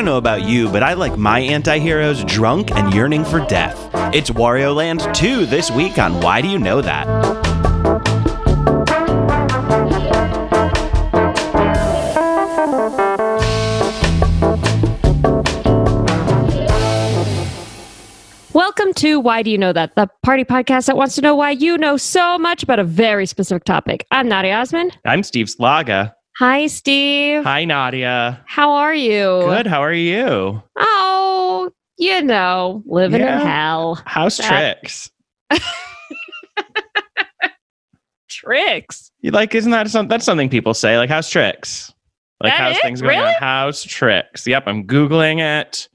don't know about you, but I like my anti-heroes drunk and yearning for death. It's Wario Land 2 this week on Why Do You Know That? Welcome to Why Do You Know That, the party podcast that wants to know why you know so much about a very specific topic. I'm Nadia Osman. I'm Steve Slaga. Hi, Steve. Hi, Nadia. How are you? Good. How are you? Oh, you know, living Yeah. in hell. How's That- tricks? Tricks. You like, isn't that some, that's something people say? Like, how's tricks? Like, That how's it? things going Really? on? How's tricks? Yep, I'm googling it.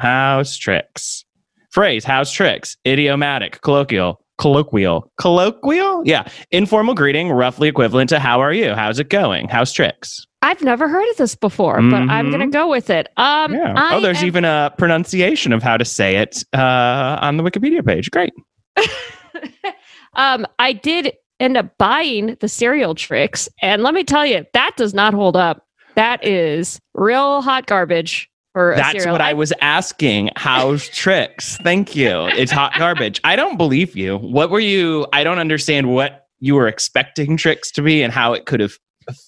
How's tricks? Phrase: How's tricks? Idiomatic, colloquial, colloquial, colloquial. Yeah, informal greeting, roughly equivalent to "How are you? How's it going? How's Trix?" I've never heard of this before, but I'm going to go with it. Um, Yeah. Oh, there's am- even a pronunciation of how to say it uh, on the Wikipedia page. Great. um, I did end up buying the cereal tricks, and let me tell you, that does not hold up. That is real hot garbage for That's what I was asking. How's tricks? Thank you. It's hot garbage. I don't believe you. What were you? I don't understand what you were expecting Trix to be and how it could have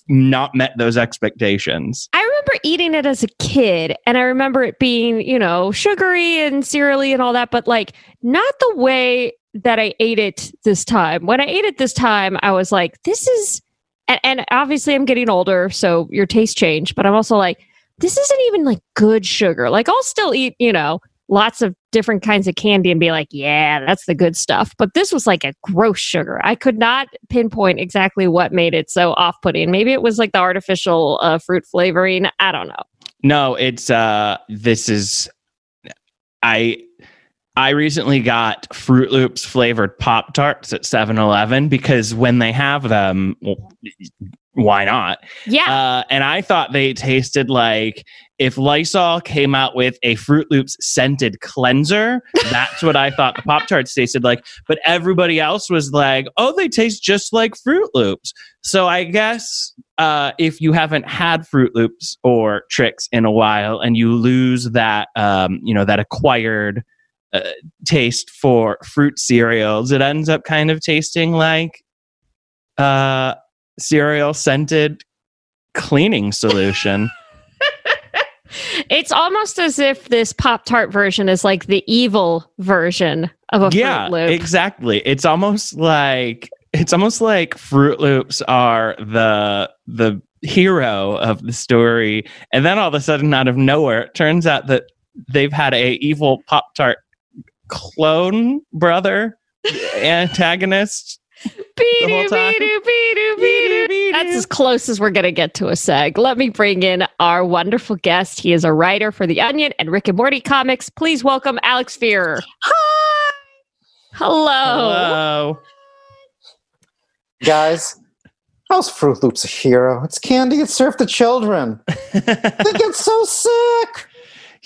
not met those expectations. I remember eating it as a kid, and I remember it being, you know, sugary and cereally and all that, but like not the way that I ate it this time. When I ate it this time, I was like, this is, and, and obviously I'm getting older, so your taste changed, but I'm also like, this isn't even like good sugar. Like I'll still eat, you know, lots of different kinds of candy and be like, yeah, that's the good stuff. But this was like a gross sugar. I could not pinpoint exactly what made it so off putting. Maybe it was like the artificial uh, fruit flavoring. I don't know. No, it's uh this is I I recently got Froot Loops flavored Pop Tarts at 7-Eleven because when they have them, well, why not? Yeah. Uh, and I thought they tasted like if Lysol came out with a Froot Loops scented cleanser, that's what I thought the Pop Tarts tasted like. But everybody else was like, oh, they taste just like Froot Loops. So I guess uh, if you haven't had Froot Loops or Trix in a while and you lose that, um, you know, that acquired uh, taste for fruit cereals, it ends up kind of tasting like uh, cereal scented cleaning solution. it's almost as if this Pop Tart version is like the evil version of a yeah, Froot Loop. exactly. It's almost like it's almost like Froot Loops are the the hero of the story, and then all of a sudden, out of nowhere, it turns out that they've had a evil Pop Tart clone brother antagonist. That's as close as we're going to get to a seg. Let me bring in our wonderful guest. He is a writer for The Onion and Rick and Morty comics. Please welcome Alex Firer. Hi. Hello. Hello. Guys, how's Froot Loops a hero? It's candy. It's served to children. They get so sick.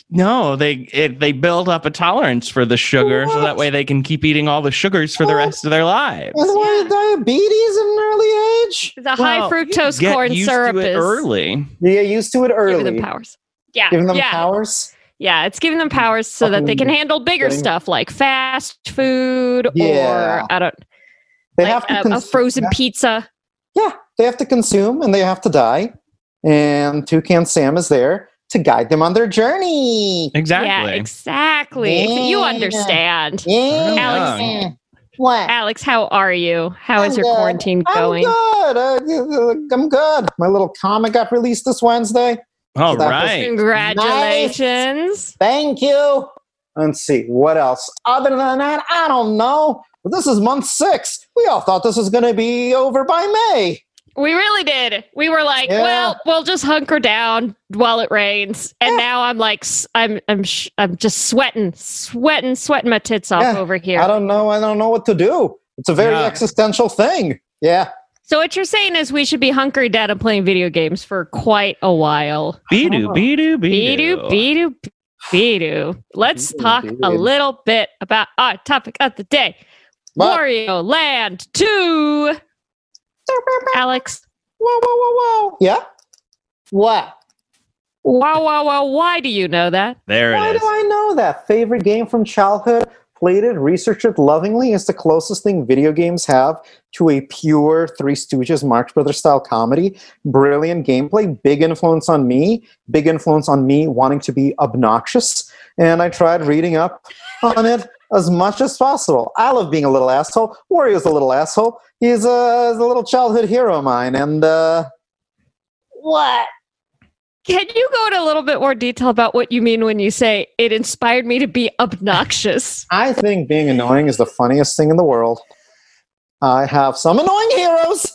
No, they it, they build up a tolerance for the sugar, so that way they can keep eating all the sugars for the rest of their lives. And why diabetes at an early age? The high fructose Get corn used syrup to it is early. You get used to it early. giving early. them powers. Yeah. Giving them yeah. powers. Yeah, it's giving them powers so that they can handle bigger getting- stuff like fast food Yeah. or I don't They like have to a, a frozen yeah. pizza. Yeah, they have to consume and they have to die. And Toucan Sam is there to guide them on their journey. Exactly. Yeah, exactly. You understand. Yeah. Alex. What? Alex, how are you? How is I'm your good. quarantine going? I'm good. Uh, I'm good. My little comic got released this Wednesday. All So right. Congratulations. Thank you. Let's see what else. Other than that, I don't know. But this is month six. We all thought this was going to be over by May. We really did. We were like, Yeah. well, we'll just hunker down while it rains. And Yeah. now I'm like, s- I'm, I'm, sh- I'm just sweating, sweating, sweating my tits off Yeah. over here. I don't know. I don't know what to do. It's a very Yeah. existential thing. Yeah. So what you're saying is we should be hunkered down and playing video games for quite a while. Be oh. do be do be do be-do, be-do. Let's Beedoo, talk a little bit about our topic of the day. What? Wario Land 2. Alex, Whoa, whoa, whoa, whoa. Yeah. What? Wow, wow, wow. Why do you know that? There it is. Why it do. I know that? Favorite game from childhood? Played it, researched it lovingly. It's the closest thing video games have to a pure Three Stooges, Marx Brothers style comedy. Brilliant gameplay, big influence on me, big influence on me wanting to be obnoxious. And I tried reading up on it as much as possible. I love being a little asshole. Wario's a little asshole. He's a, he's a little childhood hero of mine. And uh, what? Can you go into a little bit more detail about what you mean when you say it inspired me to be obnoxious? I think being annoying is the funniest thing in the world. I have some annoying heroes.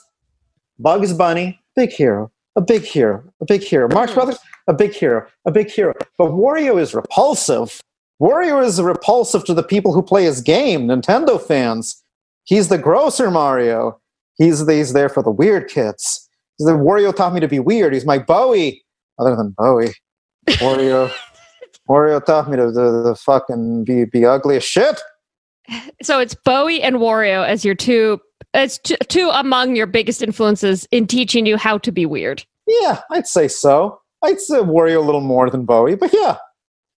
Bugs Bunny, big hero, a big hero, a big hero. Marx Mhm. Brothers, a big hero, a big hero. But Wario is repulsive. Wario is repulsive to the people who play his game, Nintendo fans. He's the grosser Mario. He's, he's there for the weird kids. The Wario taught me to be weird. He's my Bowie, other than Bowie. Wario, Wario taught me to, to, to fucking be, be ugly as shit. So it's Bowie and Wario as your two as t- two among your biggest influences in teaching you how to be weird. Yeah, I'd say so. I'd say Wario a little more than Bowie, but yeah,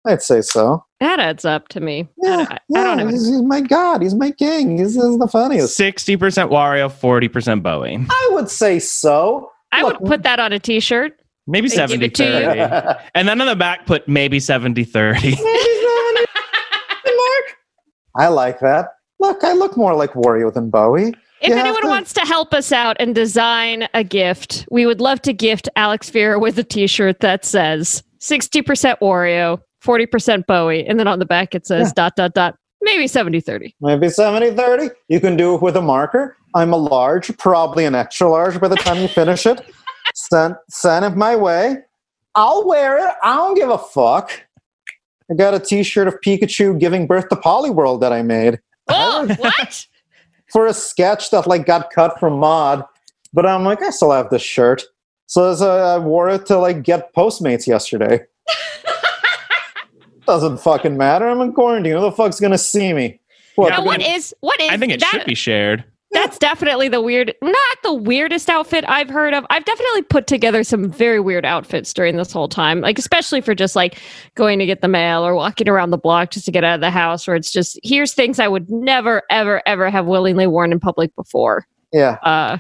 I'd say so. That adds up to me. I Yeah, I, don't know. He's, he's my god. He's my king. He's, he's the funniest. 60% Wario, 40% Bowie. I would say so. I would put that on a t-shirt. Maybe They give 70 it to you. 30. And then on the back, put maybe 70 30. Mark. I like that. Look, I look more like Wario than Bowie. If You anyone to- wants to help us out and design a gift, we would love to gift Alex Firer with a t-shirt that says 60% Wario, 40% Bowie, and then on the back it says dot dot dot maybe 70-30. Maybe 70 30. You can do it with a marker. I'm a large, probably an extra large by the time you finish it. Send, send it my way. I'll wear it. I don't give a fuck. I got a t shirt of Pikachu giving birth to Poliwhirl that I made Oh, what? for a sketch that like got cut from Mod. But I'm like, I still have this shirt. So uh, I wore it to like get Postmates yesterday. Doesn't fucking matter. I'm in quarantine. Who the fuck's gonna see me? What? Yeah, Now, what is what is I think it that, should be shared. That's definitely the weird, not the weirdest outfit I've heard of. I've definitely put together some very weird outfits during this whole time, like especially for just like going to get the mail or walking around the block just to get out of the house, where it's just here's things I would never, ever, ever have willingly worn in public before. yeah. Uh,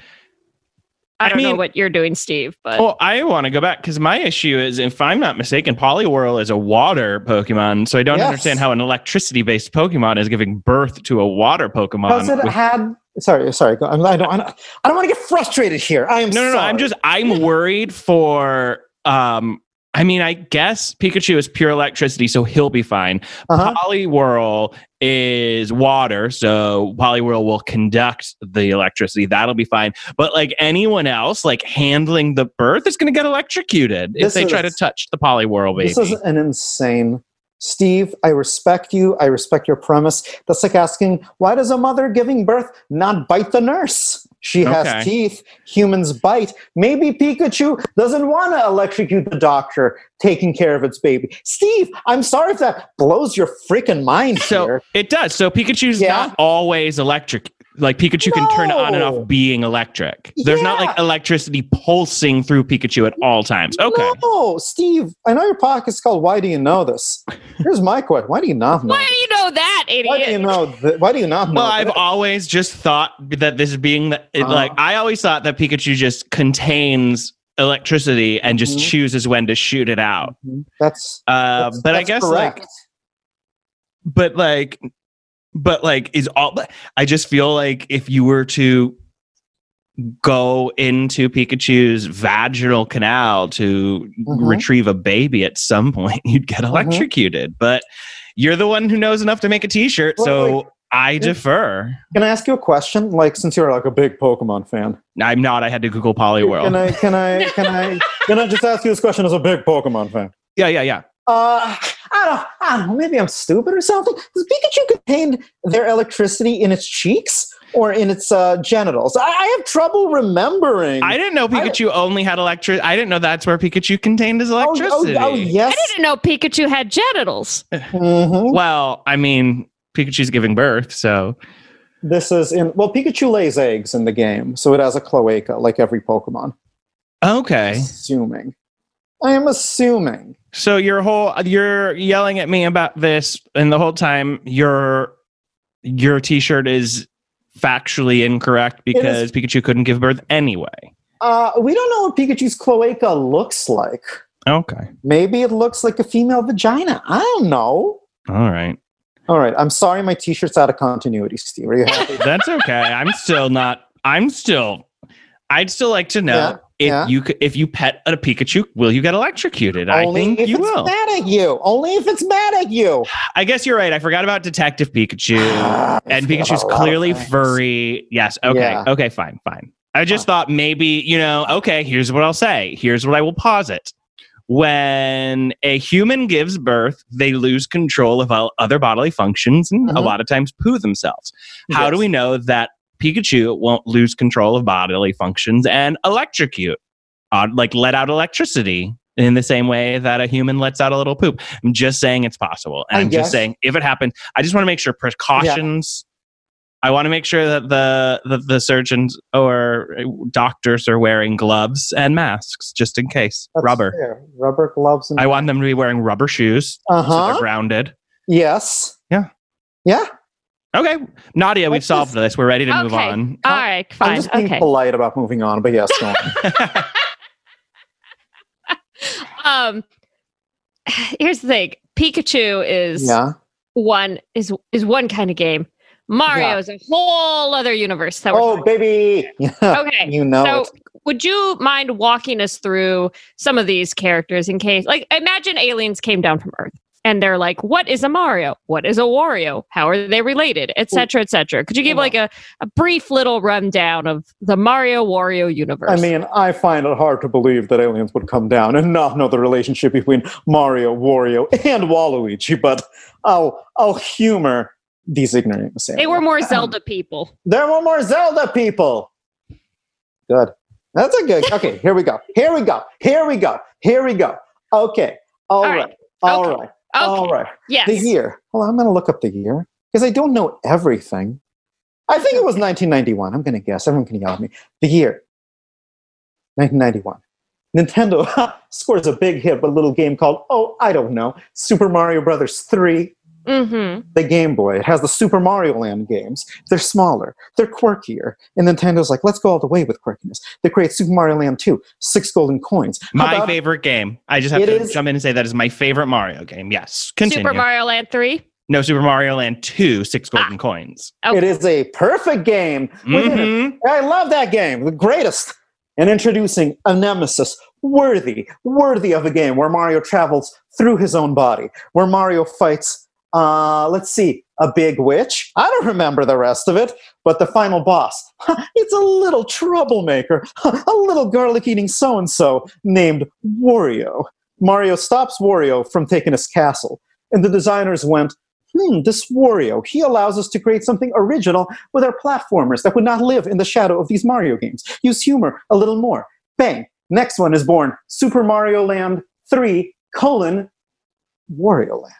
I I don't know mean- what you're doing, Steve, but Well, I want to go back because my issue is, if I'm not mistaken, Poliwhirl is a water Pokemon. So I don't Yes. understand how an electricity based Pokemon is giving birth to a water Pokemon. Because it with- had. Sorry, sorry. I'm- I don't. I don't, I don't want to get frustrated here. I am. no, no, no. I'm just, I'm worried for, um, I mean, I guess Pikachu is pure electricity, so he'll be fine. Uh-huh. Poliwhirl is water, so Poliwhirl will conduct the electricity. That'll be fine. But like anyone else, like handling the birth is going to get electrocuted if This they try to touch the Poliwhirl baby. This is an insane. Steve, I respect you. I respect your premise. That's like asking, why does a mother giving birth not bite the nurse? She Okay. has teeth. Humans bite. Maybe Pikachu doesn't want to electrocute the doctor taking care of its baby. Steve, I'm sorry if that blows your freaking mind So here. it does. So Pikachu's Yeah. not always electric. Like Pikachu can turn on and off being electric. There's not like electricity pulsing through Pikachu at all times. Okay. No, Steve, I know your podcast's called Why Do You Know This? Here's my question. Why do you not know? why do you know that, idiot? Why do you know? Th- why do you not know? Well, I've this? always just thought that this being the, it, Uh-huh. like I always thought that Pikachu just contains electricity and just Mhm. chooses when to shoot it out. That's. Uh, that's- but I guess correct. like, but like, but like, is all? I just feel like if you were to go into Pikachu's vaginal canal to Mhm. retrieve a baby at some point, you'd get Mhm. electrocuted. But you're the one who knows enough to make a T-shirt, Well, so like- I defer. Can I ask you a question? Like, since you're like a big Pokemon fan, I'm not. I had to Google Poliwhirl can I can I can I can I just ask you this question as a big Pokemon fan? yeah, yeah, yeah. Uh, I don't, I don't know. Maybe I'm stupid or something. Does Pikachu contain their electricity in its cheeks or in its uh, genitals? I, I have trouble remembering. I didn't know Pikachu only had electricity. I didn't know that's where Pikachu contained his Oh, oh, electricity. oh, yes. I didn't know Pikachu had genitals. Mhm. Well, I mean, Pikachu's giving birth, so This is in well, Pikachu lays eggs in the game, so it has a cloaca like every Pokemon. okay. Assuming. I am assuming. So your whole you're yelling at me about this, and the whole time your your T-shirt is factually incorrect because Pikachu couldn't give birth anyway. Uh, we don't know what Pikachu's cloaca looks like. Okay, Maybe it looks like a female vagina. I don't know. all right, All right. I'm sorry my t shirt's out of continuity, Steve. Are you happy? that's okay. I'm still not. I'm still. I'd still like to know Yeah, if yeah. you if you pet a Pikachu, will you get electrocuted? I Only think if you it's will. mad at you. Only if it's mad at you. I guess you're right. I forgot about Detective Pikachu. And Pikachu's about a lot of clearly furry. Yes. Okay. Yeah. Okay. Fine. Fine. I just thought maybe you know. Okay. Here's what I'll say. Here's what I will posit. When a human gives birth, they lose control of all other bodily functions and a Mhm. lot of times poo themselves. How do we know that Pikachu won't lose control of bodily functions and electrocute, uh, like let out electricity in the same way that a human lets out a little poop? I'm just saying it's possible. And I I'm guess. just saying if it happened, I just want to make sure precautions. I want to make sure that the, the the surgeons or doctors are wearing gloves and masks just in case. That's rubber. fair. Rubber gloves and I want them to be wearing rubber shoes Uh so they're huh. grounded. Yes. Yeah. Yeah. Okay, Nadia, we've Let's solved just- this. We're ready to move Okay. on. All right, I'm fine. just being Okay. polite about moving on, but yes, go on. Um, here's the thing: Pikachu is yeah. one is is one kind of game. Mario Yeah. is a whole other universe. That we're Oh, baby. Okay, You know so it. would you mind walking us through some of these characters in case like imagine aliens came down from earth and they're like what is a mario what is a wario how are they related etc etc could you give like a, a brief little rundown of the mario wario universe I mean, I find it hard to believe that aliens would come down and not know the relationship between Mario, Wario, and Waluigi, but I'll I'll humor these ignorant they were more zelda people There were more Zelda people. Good. That's a good. Okay, here we go. Here we go. Here we go. Here we go. Okay. All All right. right. All Okay. right. Okay All right. yes The year. Well, I'm going to look up the year because I don't know everything. I think it was 1991. I'm going to guess. Everyone can yell at me. The year. 1991. Nintendo scores a big hit with a little game called, oh, I don't know, Super Mario Brothers 3 mm-hmm the Game Boy. It has the Super Mario Land games. They're smaller, they're quirkier. And Nintendo's like, let's go all the way with quirkiness. They create Super Mario Land 2, six golden coins. How My about- favorite game. I just have It to is- jump in and say that is my favorite Mario game. Yes. Continue. super mario land 3 no, Super Mario Land 2, six Ah. golden coins. okay. It is a perfect game. within it. Mhm. I love that game, the greatest. And introducing a nemesis worthy, worthy of a game where Mario travels through his own body, where Mario fights, uh, let's see, a big witch. I don't remember the rest of it, but the final boss, it's a little troublemaker, a little garlic eating so and so named Wario. Mario stops Wario from taking his castle, and the designers went, hmm, this Wario, he allows us to create something original with our platformers that would not live in the shadow of these Mario games. Use humor a little more. Bang. Next one is born Super Mario Land 3 colon Wario Land.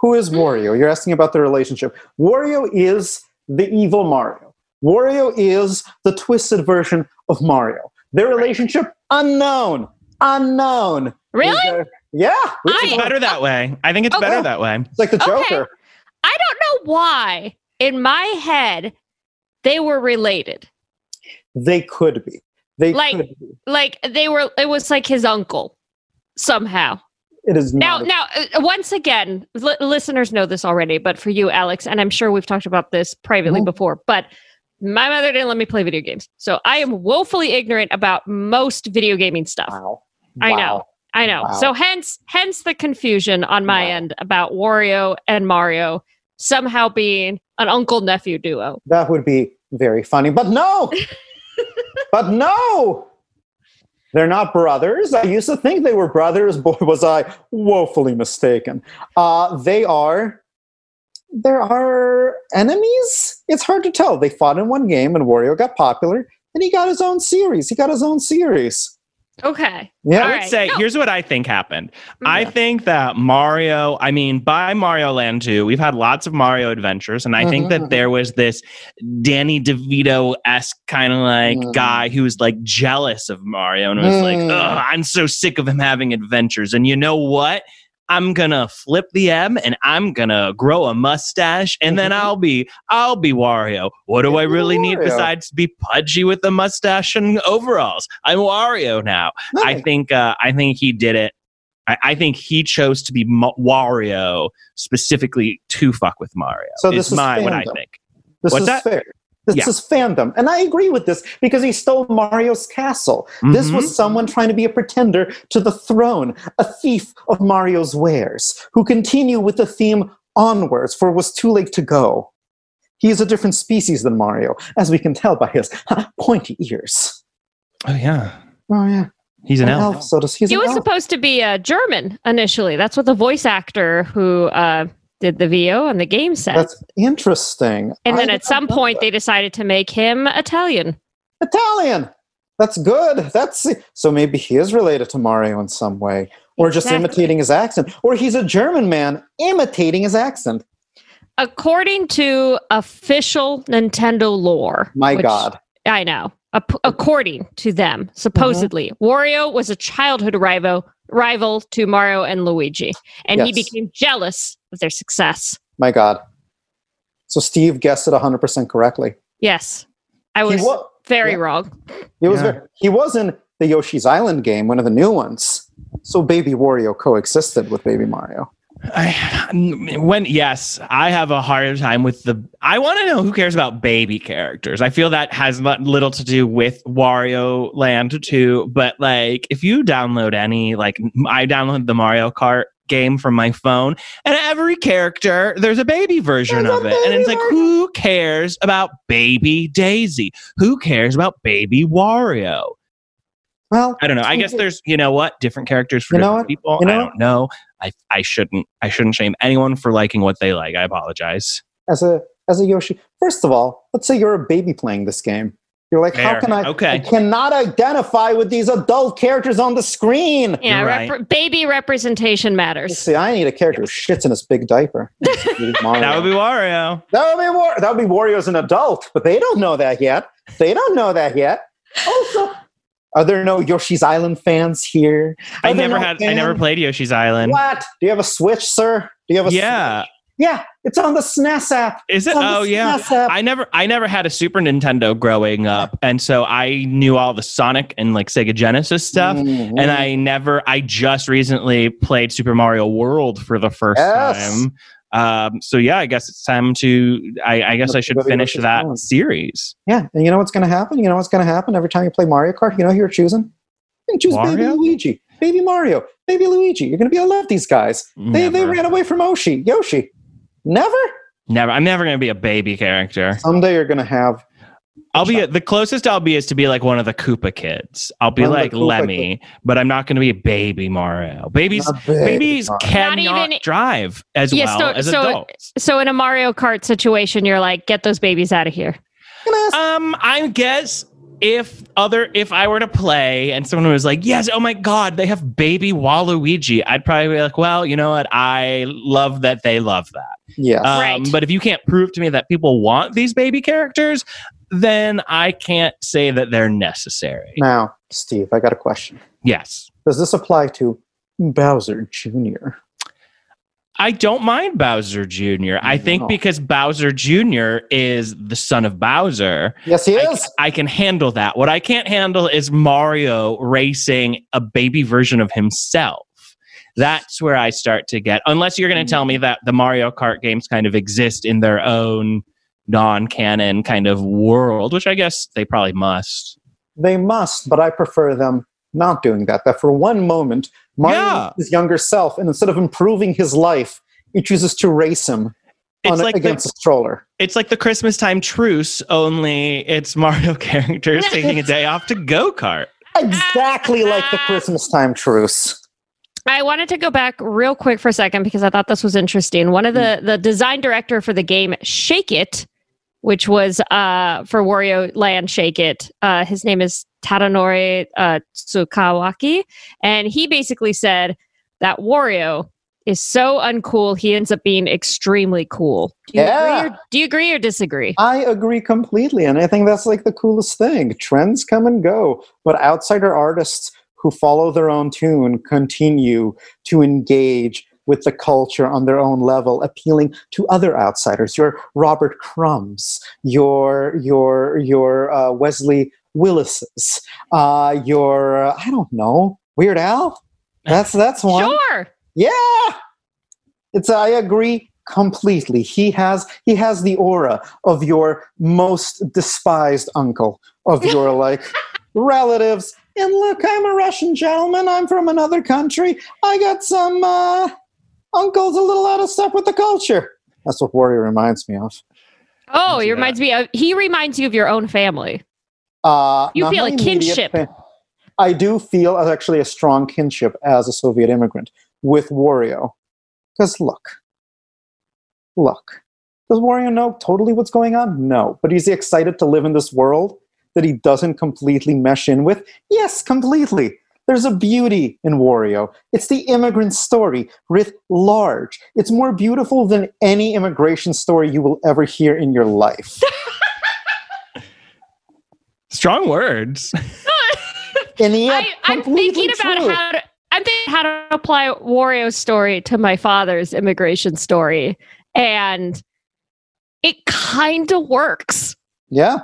Who is Wario? You're asking about the relationship. Wario is the evil Mario. Wario is the twisted version of Mario. Their relationship unknown. Unknown. Really there- yeah. I- It's better that way. I think it's Oh, better that way. It's like the Okay. Joker. i don't know why in my head they were related They could be. They Like- could be. like they were it was like his uncle somehow It is now not. now uh, once again li- listeners know this already but for you alex and i'm sure we've talked about this privately Mhm. before but my mother didn't let me play video games so i am woefully ignorant about most video gaming stuff wow. I know. I know Wow. so hence hence the confusion on my Wow. end about wario and mario somehow being an uncle nephew duo That would be very funny. But no! but no! They're not brothers. I used to think they were brothers. Boy, was I woefully mistaken. Uh, they are. There are enemies. It's hard to tell. They fought in one game, and Wario got popular, and he got his own series. He got his own series. Okay. Yeah. I would right. say No. here's what I think happened. I think that Mario, I mean, by Mario Land 2, we've had lots of Mario adventures, and I think Mhm, that mhm. there was this Danny DeVito esque kind of like Mm. guy who was like jealous of Mario and was like, Mm. Ugh, I'm so sick of him having adventures. And you know what? I'm gonna flip the M and I'm gonna grow a mustache and then Mhm. I'll be I'll be Wario. What do I really need besides be pudgy with the mustache and overalls? I'm Wario now. I think uh, I think he did it. I, I think he chose to be Mo- Wario specifically to fuck with Mario. So this is my what I think. This What's is that? fair. This Yeah. is fandom. And I agree with this because he stole Mario's castle. This Mhm. was someone trying to be a pretender to the throne, a thief of Mario's wares, who continue with the theme onwards, for it was too late to go. He is a different species than Mario, as we can tell by his pointy ears. Oh yeah, Oh yeah, he's an An elf. elf. So does he's he an was elf. supposed to be uh, German initially. That's what the voice actor who uh, did the VO on the game set. That's interesting. and I then at some point, that. they decided to make him Italian. Italian. That's good. That's so maybe he is related to Mario in some way, or just imitating his accent, or he's a German man imitating his accent. According to official Nintendo lore, My which God. I know. According to them, supposedly, mm-hmm. Wario was a childhood rival rival to Mario and Luigi, and he became jealous of their success. My God. So Steve guessed it 100% correctly. Yes, I He was wa- very yeah. wrong. He was Yeah. very, he was in the Yoshi's Island game, one of the new ones. So Baby Wario coexisted with Baby Mario. I, when yes, I have a hard time with the. I want to know who cares about baby characters. I feel that has li- little to do with Wario Land 2. But like, if you download any, like, I downloaded the Mario Kart game from my phone, and every character there's a baby version There's of it, and it's like, version. who cares about baby Daisy? Who cares about baby Wario? Well, I don't know. I guess there's, you know what, different characters for different what? people. You know I don't know. I I shouldn't I shouldn't shame anyone for liking what they like. I apologize. as a as a Yoshi, first of all, let's say you're a baby playing this game. You're like, how can I? Okay. I cannot identify with these adult characters on the screen. Yeah, You're baby representation You matters. see, I need a character who shits in his big diaper. That would be Wario. That would be War- that would be Wario as an adult, but they don't know that yet. They don't know that yet. Also, are there no Yoshi's Island fans here? I Are there never no had I never played Yoshi's Island. What? Do you have a Switch, sir? Do you have a Yeah. Switch? Yeah, it's on the SNES app. Is it? It's on the Oh yeah. App. I never I never had a Super Nintendo growing up. And so I knew all the Sonic and like Sega Genesis stuff. Mhm. And I never I just recently played Super Mario World for the first Yes. time. Um, so yeah, I guess it's time to I, I guess I should Let's go to finish that Island. series. Yeah, and you know what's going to happen? You know what's going to happen every time you play Mario Kart? You know who you're choosing? You choose Baby Luigi, Baby Mario, Baby Luigi. You're going to be to love these guys. They, they ran away from Yoshi. Yoshi. Never? Never. I'm never going to be a baby character. Someday you're going to have. I'll be the closest I'll be is to be like one of the Koopa kids. I'll be One like Koopa Lemmy, but I'm not going to be a baby Mario. Babies, Not big, babies Mario. cannot even- drive as Yeah, well so- as so- adults. So in a Mario Kart situation, you're like, get those babies out of here. I ask- Um, I guess if other if I were to play and someone was like, "Yes, oh my god, they have baby Waluigi," I'd probably be like, "Well, you know what? I love that they love that." yeah. Um, Right. But if you can't prove to me that people want these baby characters, then I can't say that they're necessary. now, Steve, I got a question. Yes. Does this apply to Bowser Jr.? I don't mind Bowser Jr. I think No. because Bowser Jr. is the son of Bowser, Yes, he I, is. I can handle that. What I can't handle is Mario racing a baby version of himself. That's where I start to get, unless you're going to mm-hmm. tell me that the Mario Kart games kind of exist in their own non canon kind of world, which I guess they probably must. They must, but I prefer them not doing that. That for one moment, Mario Yeah. is his younger self, and instead of improving his life, he chooses to race him It's on, like the, a stroller. it's like the Christmas time truce, only it's Mario characters taking a day off to go kart. Exactly like the Christmas time truce. I wanted to go back real quick for a second because I thought this was interesting. One of the the design director for the game Shake It, which was uh for Wario Land Shake It, uh his name is Tadanori uh, Tsukawaki, and he basically said that Wario is so uncool he ends up being extremely cool. Do you, Yeah. agree, or, do you agree or disagree? I agree completely, and I think that's like the coolest thing. Trends come and go, but outsider artists who follow their own tune continue to engage with the culture on their own level, appealing to other outsiders. Your Robert Crumbs, your your your uh, Wesley Willis's, uh, your uh, I don't know Weird Al. That's that's one. Sure. Yeah. It's I agree completely. He has he has the aura of your most despised uncle, of your like relatives. And look, I'm a Russian gentleman. I'm from another country. I got some uh uncles a little out of step with the culture. That's what Wario reminds me of. Oh, he reminds me of he reminds you of your own family. Uh, You feel a kinship. fa- I do feel actually a strong kinship as a Soviet immigrant with Wario. Because look, look, does Wario know totally what's going on? No. But is he excited to live in this world that he doesn't completely mesh in with? Yes, completely. There's a beauty in Wario. It's the immigrant story writ large. It's more beautiful than any immigration story you will ever hear in your life. Strong words. And yet, I, I'm completely thinking about how to I'm thinking how to apply Wario's story to my father's immigration story. And it kind of works. Yeah.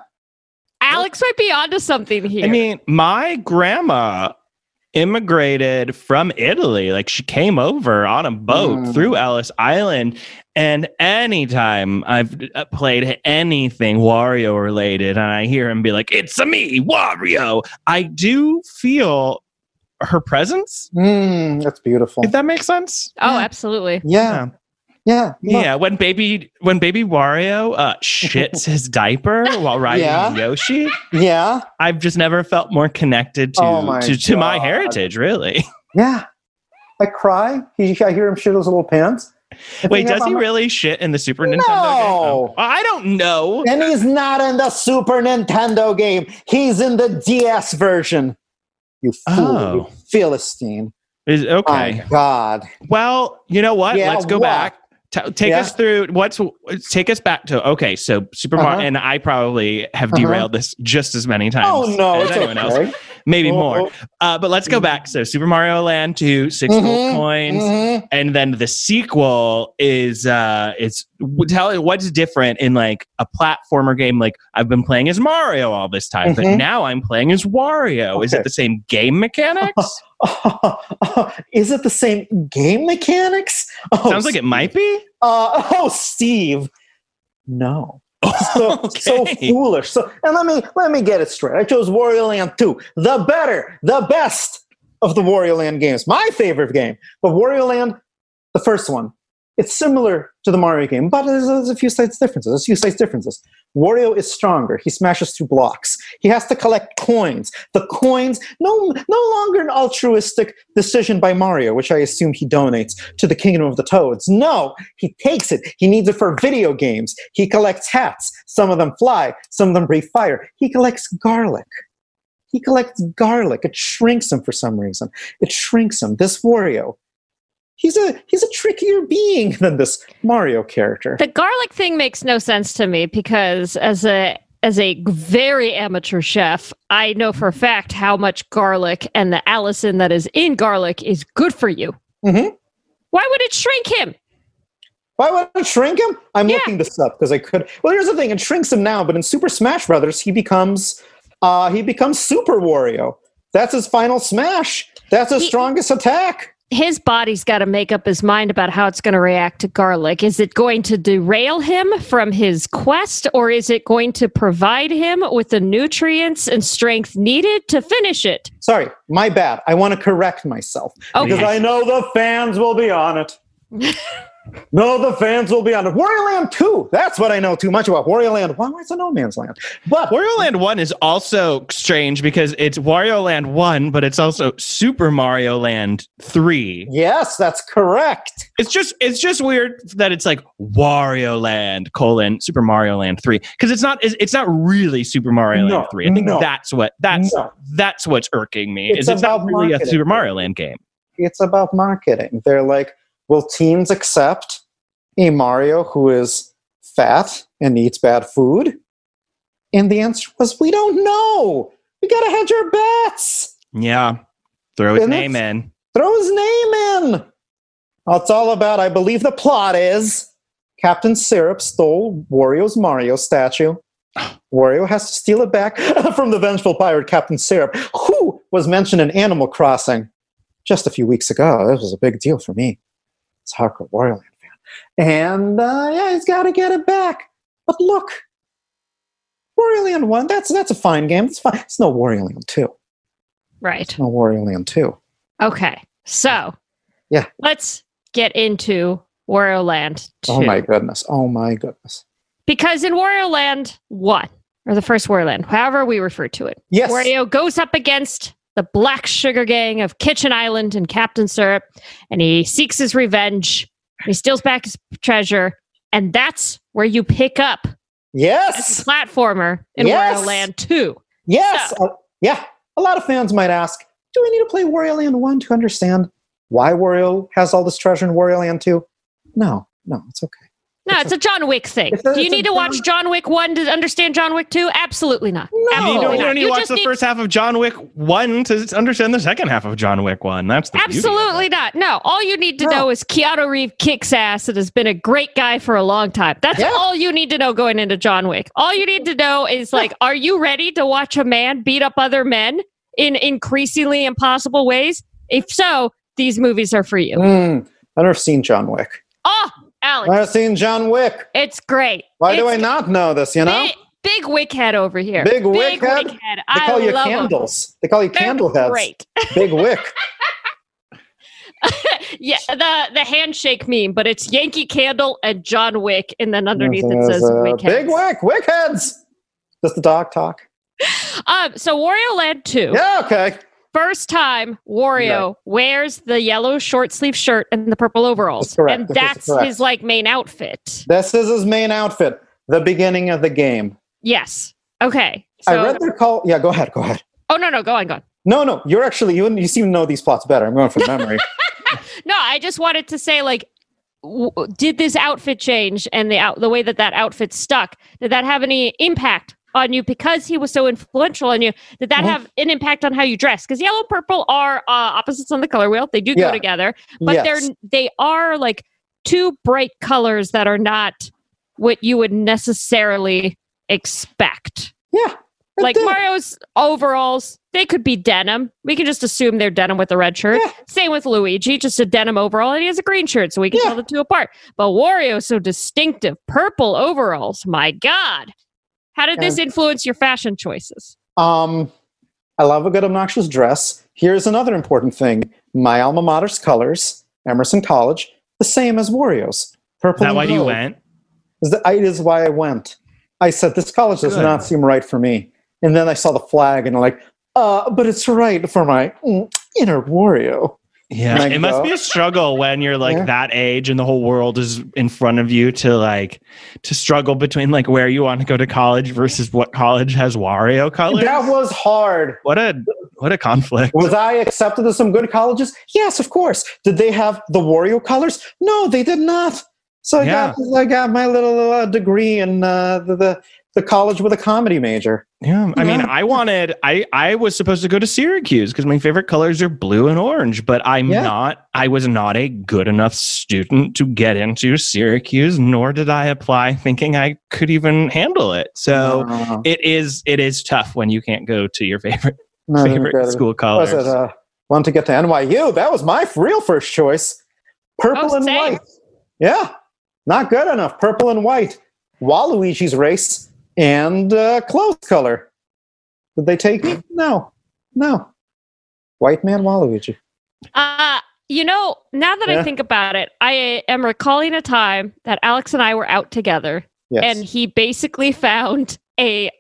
Alex might be onto something here. I mean, my grandma immigrated from Italy. Like she came over on a boat Mm. through Ellis Island. And anytime I've uh, played anything Wario related and I hear him be like, it's a me, Wario, I do feel her presence, Mm, that's beautiful. if that makes sense. oh, absolutely. Yeah. Yeah. Yeah, when baby when baby Wario uh, shits his diaper while riding Yeah. Yoshi, Yeah. I've just never felt more connected to Oh my to, to my heritage. Really? Yeah. I cry. He, I hear him shit his little pants. I Wait, does he I'm- really shit in the Super Nintendo game? No. Oh, I don't know. And he's not in the Super Nintendo game. He's in the DS version. You fool. Oh. You Philistine. Is My okay. God. Well, you know what? Yeah, Let's go what? back. Ta take Yeah. us through what's take us back to okay. So Super Uh-huh. Mario, and I probably have Uh-huh. derailed this just as many times. Oh, no. as anyone else. okay. maybe Oh, more. oh. Uh, but let's go back. So Super Mario Land 2, 6 Mhm, gold coins. mhm. and then the sequel is uh it's tell what's different in like a platformer game like i've been playing as mario all this time but Mhm. now i'm playing as wario is it the same game mechanics is it the same game mechanics? Oh, sounds like it might be Uh, oh, Steve. No. So, so foolish. So, and let me let me get it straight. I chose Wario Land 2, the better, the best of the Wario Land games. My favorite game, but Wario Land, the first one, it's similar to the Mario game, but there's, there's a few slight differences. A few slight differences. Wario is stronger. He smashes through blocks. He has to collect coins. The coins, no, no longer an altruistic decision by Mario, which I assume he donates to the Kingdom of the Toads. No, he takes it. He needs it for video games. He collects hats. Some of them fly. Some of them breathe fire. He collects garlic. He collects garlic. It shrinks him for some reason. It shrinks him. This Wario, he's a he's a trickier being than this Mario character. The garlic thing makes no sense to me because as a as a very amateur chef, I know for a fact how much garlic and the allicin that is in garlic is good for you. Mhm. Why would it shrink him? Why would it shrink him? I'm Yeah. looking this up because I could. Well, here's the thing: it shrinks him now, but in Super Smash Brothers, he becomes uh, he becomes Super Wario. That's his final smash. That's his He- strongest attack. His body's got to make up his mind about how it's going to react to garlic. Is it going to derail him from his quest, or is it going to provide him with the nutrients and strength needed to finish it? Sorry, my bad. I want to correct myself because I know the fans will be on it. No, the fans will be on it. Wario Land 2. That's what I know too much about. Wario Land 1. Why is it No Man's Land? But Wario Land 1 is also strange because it's Wario Land 1, but it's also Super Mario Land 3. yes, that's correct. It's just it's just weird that it's like Wario Land colon Super Mario Land 3 because it's not it's, not really Super Mario No, Land 3. I think no. that's what that's No. that's what's irking me. It's is it's not about really a. Super Mario Land game. It's about marketing. They're like, will teens accept a Mario who is fat and eats bad food? And the answer was, we don't know. We got to hedge our bets. Yeah. Throw his And name in. Throw his name in. It's all about, I believe the plot is Captain Syrup stole Wario's Mario statue. Wario has to steal it back from the vengeful pirate Captain Syrup, who was mentioned in Animal Crossing just a few weeks ago. This was a big deal for me. It's hardcore Wario Land fan. And uh, yeah, he's got to get it back. But look, Wario Land 1, that's, that's a fine game. It's fine. It's no Wario Land 2. Right. No Wario Land 2. Okay. So, Yeah. let's get into Wario Land 2. Oh my goodness. Oh my goodness. Because in Wario Land 1, or the first Wario Land, however we refer to it, Yes. Wario goes up against the Black Sugar Gang of Kitchen Island and Captain Syrup, and he seeks his revenge. He steals back his treasure, and that's where you pick up Yes. a platformer in Yes. Wario Land 2. Yes. Uh, yeah. A lot of fans might ask, do we need to play Wario Land 1 to understand why Wario has all this treasure in Wario Land 2? No. No, it's okay. No, it's a John Wick thing. A- Do you need to watch John- John Wick 1 to understand John Wick 2? Absolutely not. No. You Absolutely don't, you not. don't need to You watch the need- first half of John Wick 1 to understand the second half of John Wick 1. That's the Absolutely not. No, all you need to No. know is Keanu Reeves kicks ass and has been a great guy for a long time. That's Yeah. all you need to know going into John Wick. All you need to know is like, are you ready to watch a man beat up other men in increasingly impossible ways? If so, these movies are for you. Mm, I've never seen John Wick. Oh, I've Alex, never seen John Wick. it's great. Why do I not know this, you know? Big, big wick head over here. Big wick head? wick head. They I call you love 'em. candles. They call you They're candle heads. Great. Big wick. yeah, the the handshake meme, but it's Yankee Candle and John Wick, and then underneath it says Wick Big wick. Wick heads. Does the dog talk? Um, so Wario Land 2, Yeah, okay. First time Wario wears the yellow short sleeve shirt and the purple overalls. That's correct. And This that's his like main outfit. This is his main outfit. The beginning of the game. Yes. Okay. I read their call. Yeah, go ahead. Go ahead. Oh no, no, go on, go on. No, no, you're actually you. You seem to know these plots better. I'm going from memory. No, I just wanted to say like w- did this outfit change and the out the way that that outfit stuck did that have any impact on you because he was so influential on you did that Mhm. have an impact on how you dress because yellow purple are uh, opposites on the color wheel they do Yeah. go together but yes. they're they are like two bright colors that are not what you would necessarily expect yeah. like did. mario's overalls they could be denim we can just assume they're denim with a red shirt Yeah. same with luigi just a denim overall and he has a green shirt so we can Yeah. tell the two apart but wario so distinctive purple overalls my god how did this influence your fashion choices Um, I love a good obnoxious dress. Here's another important thing: my alma mater's colors, Emerson College, the same as Wario's. Is Purple. that and why you went? Is that it is why I went. I said this college does Good. not seem right for me, and then I saw the flag, and I'm like, uh, but it's right for my mm, inner Wario. Yeah, Like it must be a struggle when you're like Yeah. that age and the whole world is in front of you to like to struggle between like where you want to go to college versus what college has Wario colors. That was hard. what a what a conflict. Was I accepted to some good colleges? Yes, of course. Did they have the Wario colors? No, they did not. So I got I got my little uh, degree in uh, the, the the college with a comedy major. Yeah, I mean, I wanted I I was supposed to go to Syracuse because my favorite colors are blue and orange, but I'm Yeah. not. I was not a good enough student to get into Syracuse, nor did I apply thinking I could even handle it. So. Uh, It is it is tough when you can't go to your favorite no, favorite get it. school Was colors. it uh, want to get to NYU? That was my real first choice. Purple Oh, and same. white. Yeah, not good enough. Purple and white. Waluigi's race and uh, clothes color. Did they take me? No, no. White man Waluigi. Uh, You know, now that Yeah. I think about it, I am recalling a time that Alex and I were out together Yes. and he basically found a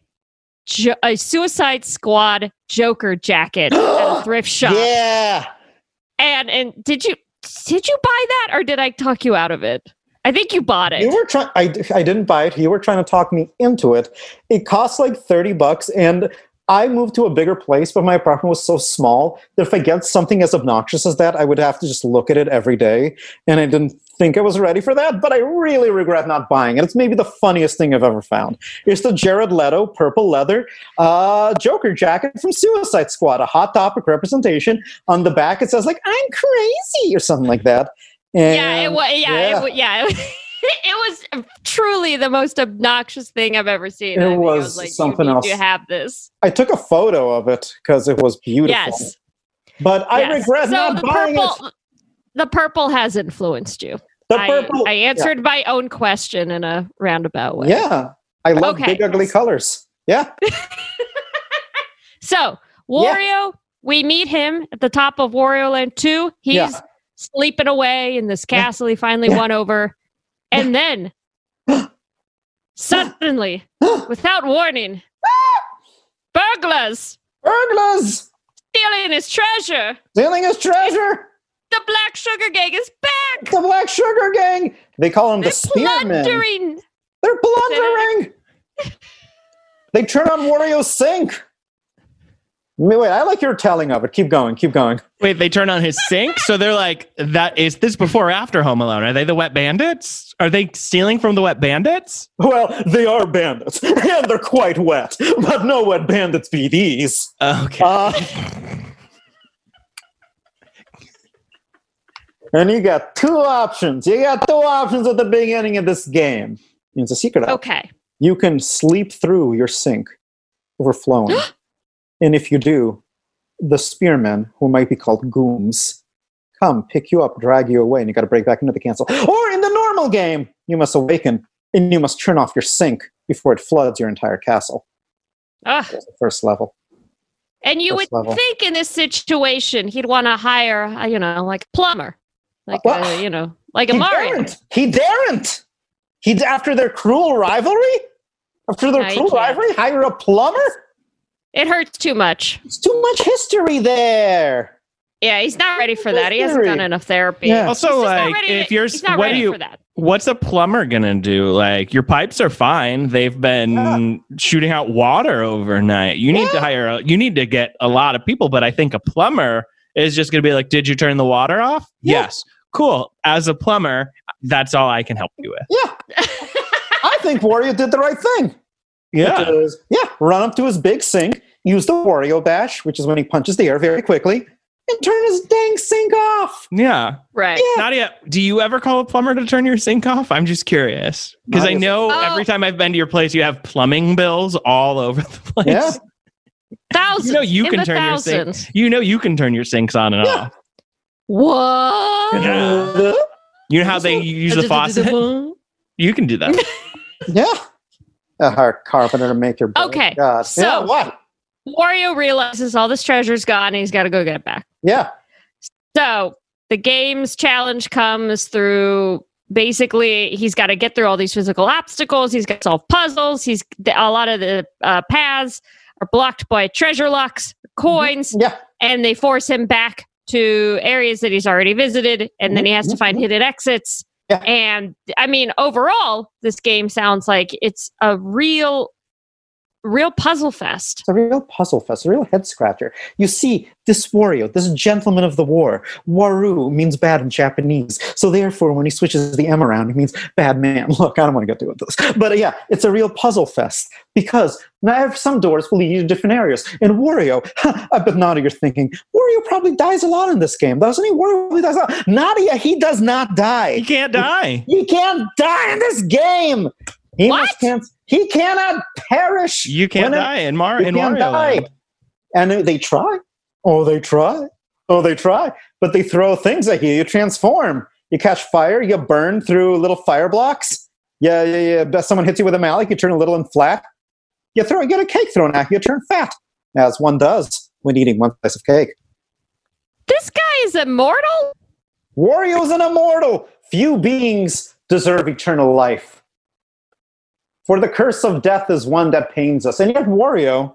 a Suicide Squad Joker jacket at a thrift shop. Yeah. And and did you did you buy that or did I talk you out of it? I think you bought it. You were trying. I, I didn't buy it. You were trying to talk me into it. It costs like thirty bucks, and I moved to a bigger place, but my apartment was so small that if I get something as obnoxious as that, I would have to just look at it every day, and I didn't think I was ready for that. But I really regret not buying it. It's maybe the funniest thing I've ever found. It's the Jared Leto purple leather uh, Joker jacket from Suicide Squad, a hot topic representation. On the back, it says like "I'm crazy" or something like that. And yeah, it was. Yeah, yeah. It, yeah. It was truly the most obnoxious thing I've ever seen. It I think was like, something you else. You have this, I took a photo of it because it was beautiful. yes. But I yes. regret so not buying purple, it. the purple has influenced you. The I- purple. I, answered my own question in a roundabout way. yeah. I love Okay. big ugly colors. Yeah. So Wario, we meet him at the top of Wario Land 2. He's Yeah. Sleeping away in this castle he finally won over. And then suddenly, without warning, burglars Burglars stealing his treasure. stealing his treasure. The Black Sugar Gang is back. The Black Sugar Gang. They call them They're the Spearmen. plundering. They're plundering. they turn on Wario's sink. Wait, wait, I like your telling of it. Keep going. Keep going. Wait, they turn on his sink, so they're like, "That is this before or after Home Alone? Are they the wet bandits? Are they stealing from the wet bandits?" Well, they are bandits, and they're quite wet. But no wet bandits be these. Okay. Uh, and you got two options. You got two options at the beginning of this game. It's a secret option. Okay. You can sleep through your sink, overflowing. and if you do, the spearmen, who might be called gooms, come pick you up, drag you away, and you got to break back into the castle. Or in the normal game, you must awaken and you must turn off your sink before it floods your entire castle. Ah. The first level. And you First would level. think in this situation he'd want to hire, uh, you know, like a plumber, like Well, a, you know, like a he Mario. daren't. He daren't. He after their cruel rivalry, after their No, cruel rivalry, hire a plumber. It hurts too much. It's too much history there. Yeah, he's not ready for that. He hasn't done enough therapy. Yeah. Also, just not like, ready- if you're he's what do you what's a plumber gonna do? Like your pipes are fine. They've been shooting out water overnight. You need to hire. A, you need to get a lot of people. But I think a plumber is just gonna be like, "Did you turn the water off? Yeah. Yes. Cool. As a plumber, that's all I can help you with. Yeah, I think Wario did the right thing. Yeah. Which is, yeah, run up to his big sink, use the Wario bash, which is when he punches the air very quickly, and turn his dang sink off. Yeah. right. Yeah. Nadia, do you ever call a plumber to turn your sink off? I'm just curious because I know Oh. every time I've been to your place, you have plumbing bills all over the place. Yeah. Thousands. You know you can the turn your sinks. You know you can turn your sinks on and Yeah. off. What? Yeah. You know how they use the faucet? You can do that. yeah. A carpenter to make your bed. Okay, God. so- yeah, what? Wario realizes all this treasure's gone and he's got to go get it back. Yeah. So the game's challenge comes through basically he's got to get through all these physical obstacles. He's got to solve puzzles. He's a lot of the uh, paths are blocked by treasure locks, coins, Yeah. and they force him back to areas that he's already visited. And then he has to find hidden exits. Yeah. And I mean, overall, this game sounds like it's a real, real puzzle fest. It's a real puzzle fest, a real head scratcher. You see, this Wario, this gentleman of the war, Waru means bad in Japanese. So therefore, when he switches the M around, it means bad man. Look, I don't want to get into this. But uh, yeah, it's a real puzzle fest because now I have some doors will lead you to different areas. And Wario, I bet Nadia, you're thinking, Wario probably dies a lot in this game, doesn't he? Wario probably dies a lot. Nadia, he does not die. He can't die. He can't die in this game. He What? must can't, he cannot perish. You can't When it- die in Mar you in can't Mario die. Land. And they- they try. Oh, they try. Oh, they try. But they throw things at you. You transform. You catch fire. You burn through little fire blocks. Yeah, yeah, yeah. But Someone hits you with a mallet. You turn a little and flat. You throw. You get a cake thrown at you. You turn fat, as one does when eating one slice of cake. This guy is immortal. Wario's an immortal. Few beings deserve eternal life. For the curse of death is one that pains us. And yet Wario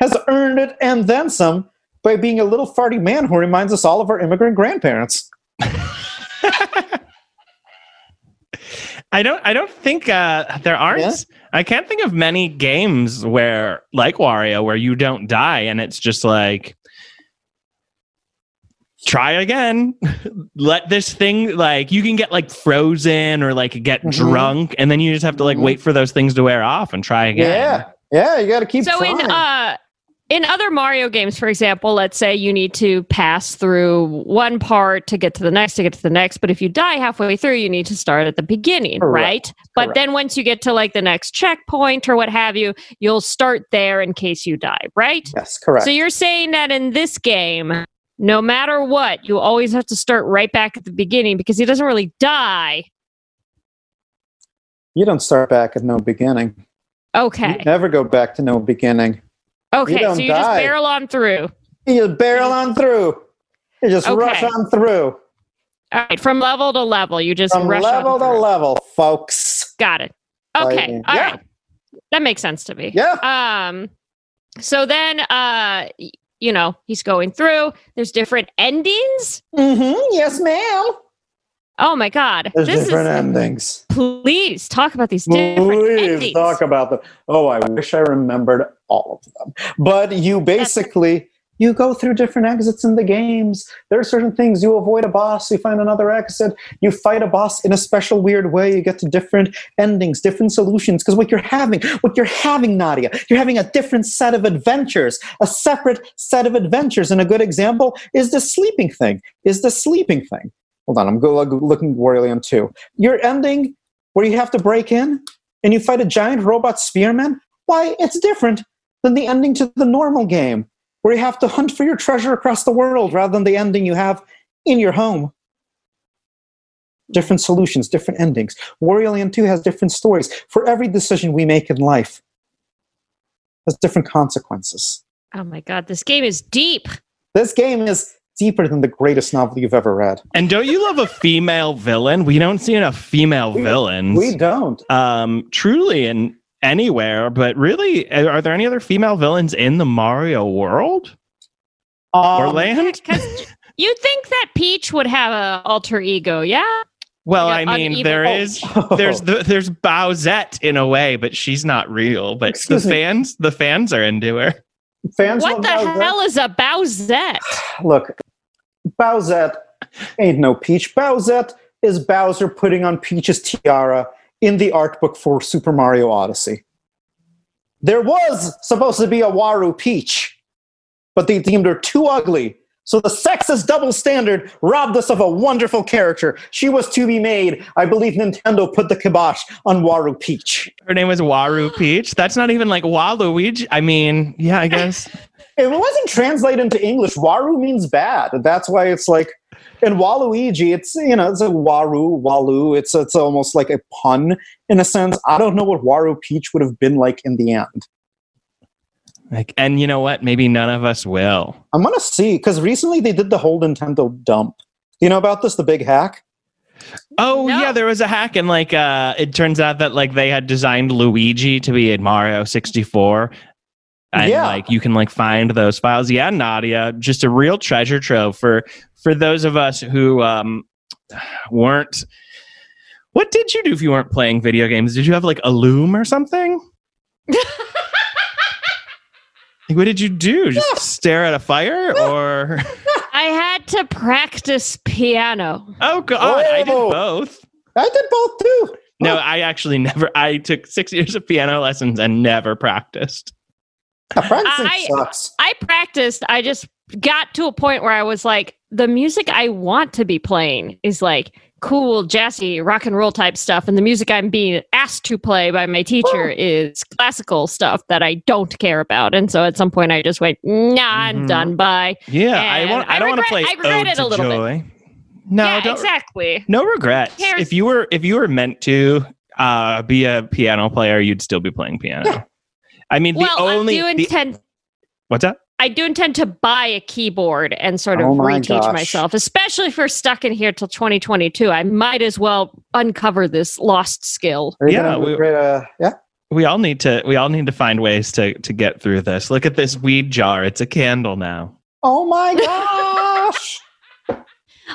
has earned it and then some by being a little farty man who reminds us all of our immigrant grandparents. I don't. I don't think uh, there aren't. Yeah? I can't think of many games where, like Wario, where you don't die and it's just like, try again. Let this thing like you can get like frozen or like get Mhm. drunk, and then you just have to like Mhm. wait for those things to wear off and try again. Yeah. Yeah, you got to keep so trying. in uh in other Mario games, for example, let's say you need to pass through one part to get to the next, to get to the next. But if you die halfway through, you need to start at the beginning, Correct. right? But Correct. then once you get to like the next checkpoint or what have you, you'll start there in case you die, right? yes, correct. So you're saying that in this game, no matter what, you always have to start right back at the beginning because he doesn't really die. you don't start back at no beginning. Okay. You never go back to no beginning. Okay. don't So you just die. barrel on through. You barrel on through. You just Okay. rush on through. All right. From level to level, you just From rush level to level, folks. Got it. Okay. All Yeah. right. That makes sense to me. Yeah. Um so then uh you know, he's going through. There's different endings. Mm-hmm. Yes, ma'am. Oh my god. There's this different is endings. please talk about these different Please endings. talk about them. Oh, I wish I remembered all of them. But you basically you go through different exits in the games. There are certain things you avoid a boss, you find another exit, you fight a boss in a special weird way, you get to different endings, different solutions. Because what you're having, what you're having, Nadia, you're having a different set of adventures, a separate set of adventures. And a good example is the sleeping thing. Is the sleeping thing. Hold on, I'm looking at Wario 2. Your ending where you have to break in and you fight a giant robot spearman, why, it's different than the ending to the normal game, where you have to hunt for your treasure across the world rather than the ending you have in your home. Different solutions, different endings. Wario Land 2 has different stories. For every decision we make in life, has different consequences. Oh my god, this game is deep. This game is deeper than the greatest novel you've ever read. And don't you love a female villain? We don't see enough female We- villains. We don't. um, truly in anywhere, but really, are are there any other female villains in the Mario world or Um, land? Because you think that Peach would have a alter ego, yeah? Well, Yeah, I mean, evil- there Oh. is there's the, there's Bowsette in a way, but she's not real. But Excuse the me. fans, the fans are into her. fans What the Bowsette. hell is a Bowsette? Look, Bowsette ain't no Peach. Bowsette is Bowser putting on Peach's tiara in the art book for Super Mario Odyssey. There was supposed to be a Waru Peach, but they deemed her too ugly. So the sexist double standard robbed us of a wonderful character. She was to be made. I believe Nintendo put the kibosh on Waru Peach. Her name was Waru Peach. That's not even like Waluigi. I mean, yeah, I guess. It wasn't translated into English, Waru means bad. That's why it's like in Waluigi, it's you know, it's a Waru, Walu. It's it's almost like a pun in a sense. I don't know what Waru Peach would have been like in the end. Like, and you know what? Maybe none of us will. I'm gonna see because recently they did the whole Nintendo dump. You know about this, the big hack? Oh No. yeah, there was a hack, and like, uh, it turns out that like they had designed Luigi to be in Mario 64. And Yeah. like you can like find those files. Yeah, Nadia, just a real treasure trove for for those of us who um weren't. What did you do if you weren't playing video games? Did you have like a loom or something? like, what did you do? Just stare at a fire or? I had to practice piano. oh god, I did Oh. both. I did both too. No, Oh, I actually never. I took six years of piano lessons and never practiced. Practicing I- sucks. I practiced. I just got to a point where I was like, the music I want to be playing is like cool, jazzy, rock and roll type stuff. And the music I'm being asked to play by my teacher Oh. is classical stuff that I don't care about. And so at some point I just went, nah, I'm Mhm. done. Bye. Yeah, I want. I I don't want to play I regret it a to little bit. No, yeah, don't. exactly. No regrets. If you were if you were meant to uh, be a piano player, you'd still be playing piano. Yeah. I mean, the well, only I do the- intend. what's that? I do intend to buy a keyboard and sort of Oh my reteach gosh. myself, especially if we're stuck in here till 2022. I might as well uncover this lost skill. Yeah, we- create a- yeah. We all need to we all need to find ways to to get through this. Look at this weed jar. It's a candle now. Oh my gosh!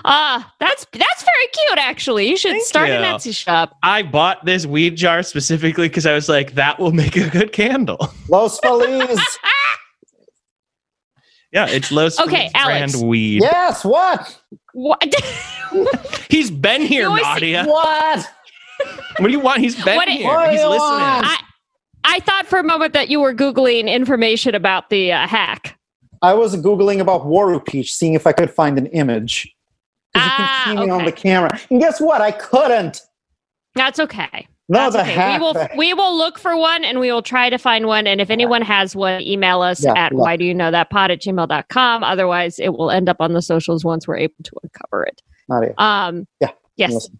Ah, that's that's very cute. Actually, you should Thank start an you. Etsy shop. I bought this weed jar specifically because I was like, that will make a good candle. Los Feliz. Yeah, it's Los Okay, Feliz Alex. brand weed. yes. What? What? He's been here, You always- Nadia. What? What do you want? He's been What do- here. What He's you listening. want? I I thought for a moment that you were googling information about the uh, hack. I was googling about Waru Peach, seeing if I could find an image. 'Cause you Ah, can see me on the camera. And guess what? I couldn't. That's okay. No, That's the okay. hack. We will we will look for one and we will try to find one. And if anyone has one, email us Yeah, at yeah. why do you know that pod at gmail.com. Otherwise, it will end up on the socials once we're able to uncover it. Nadia. Um Yeah, yes. listen.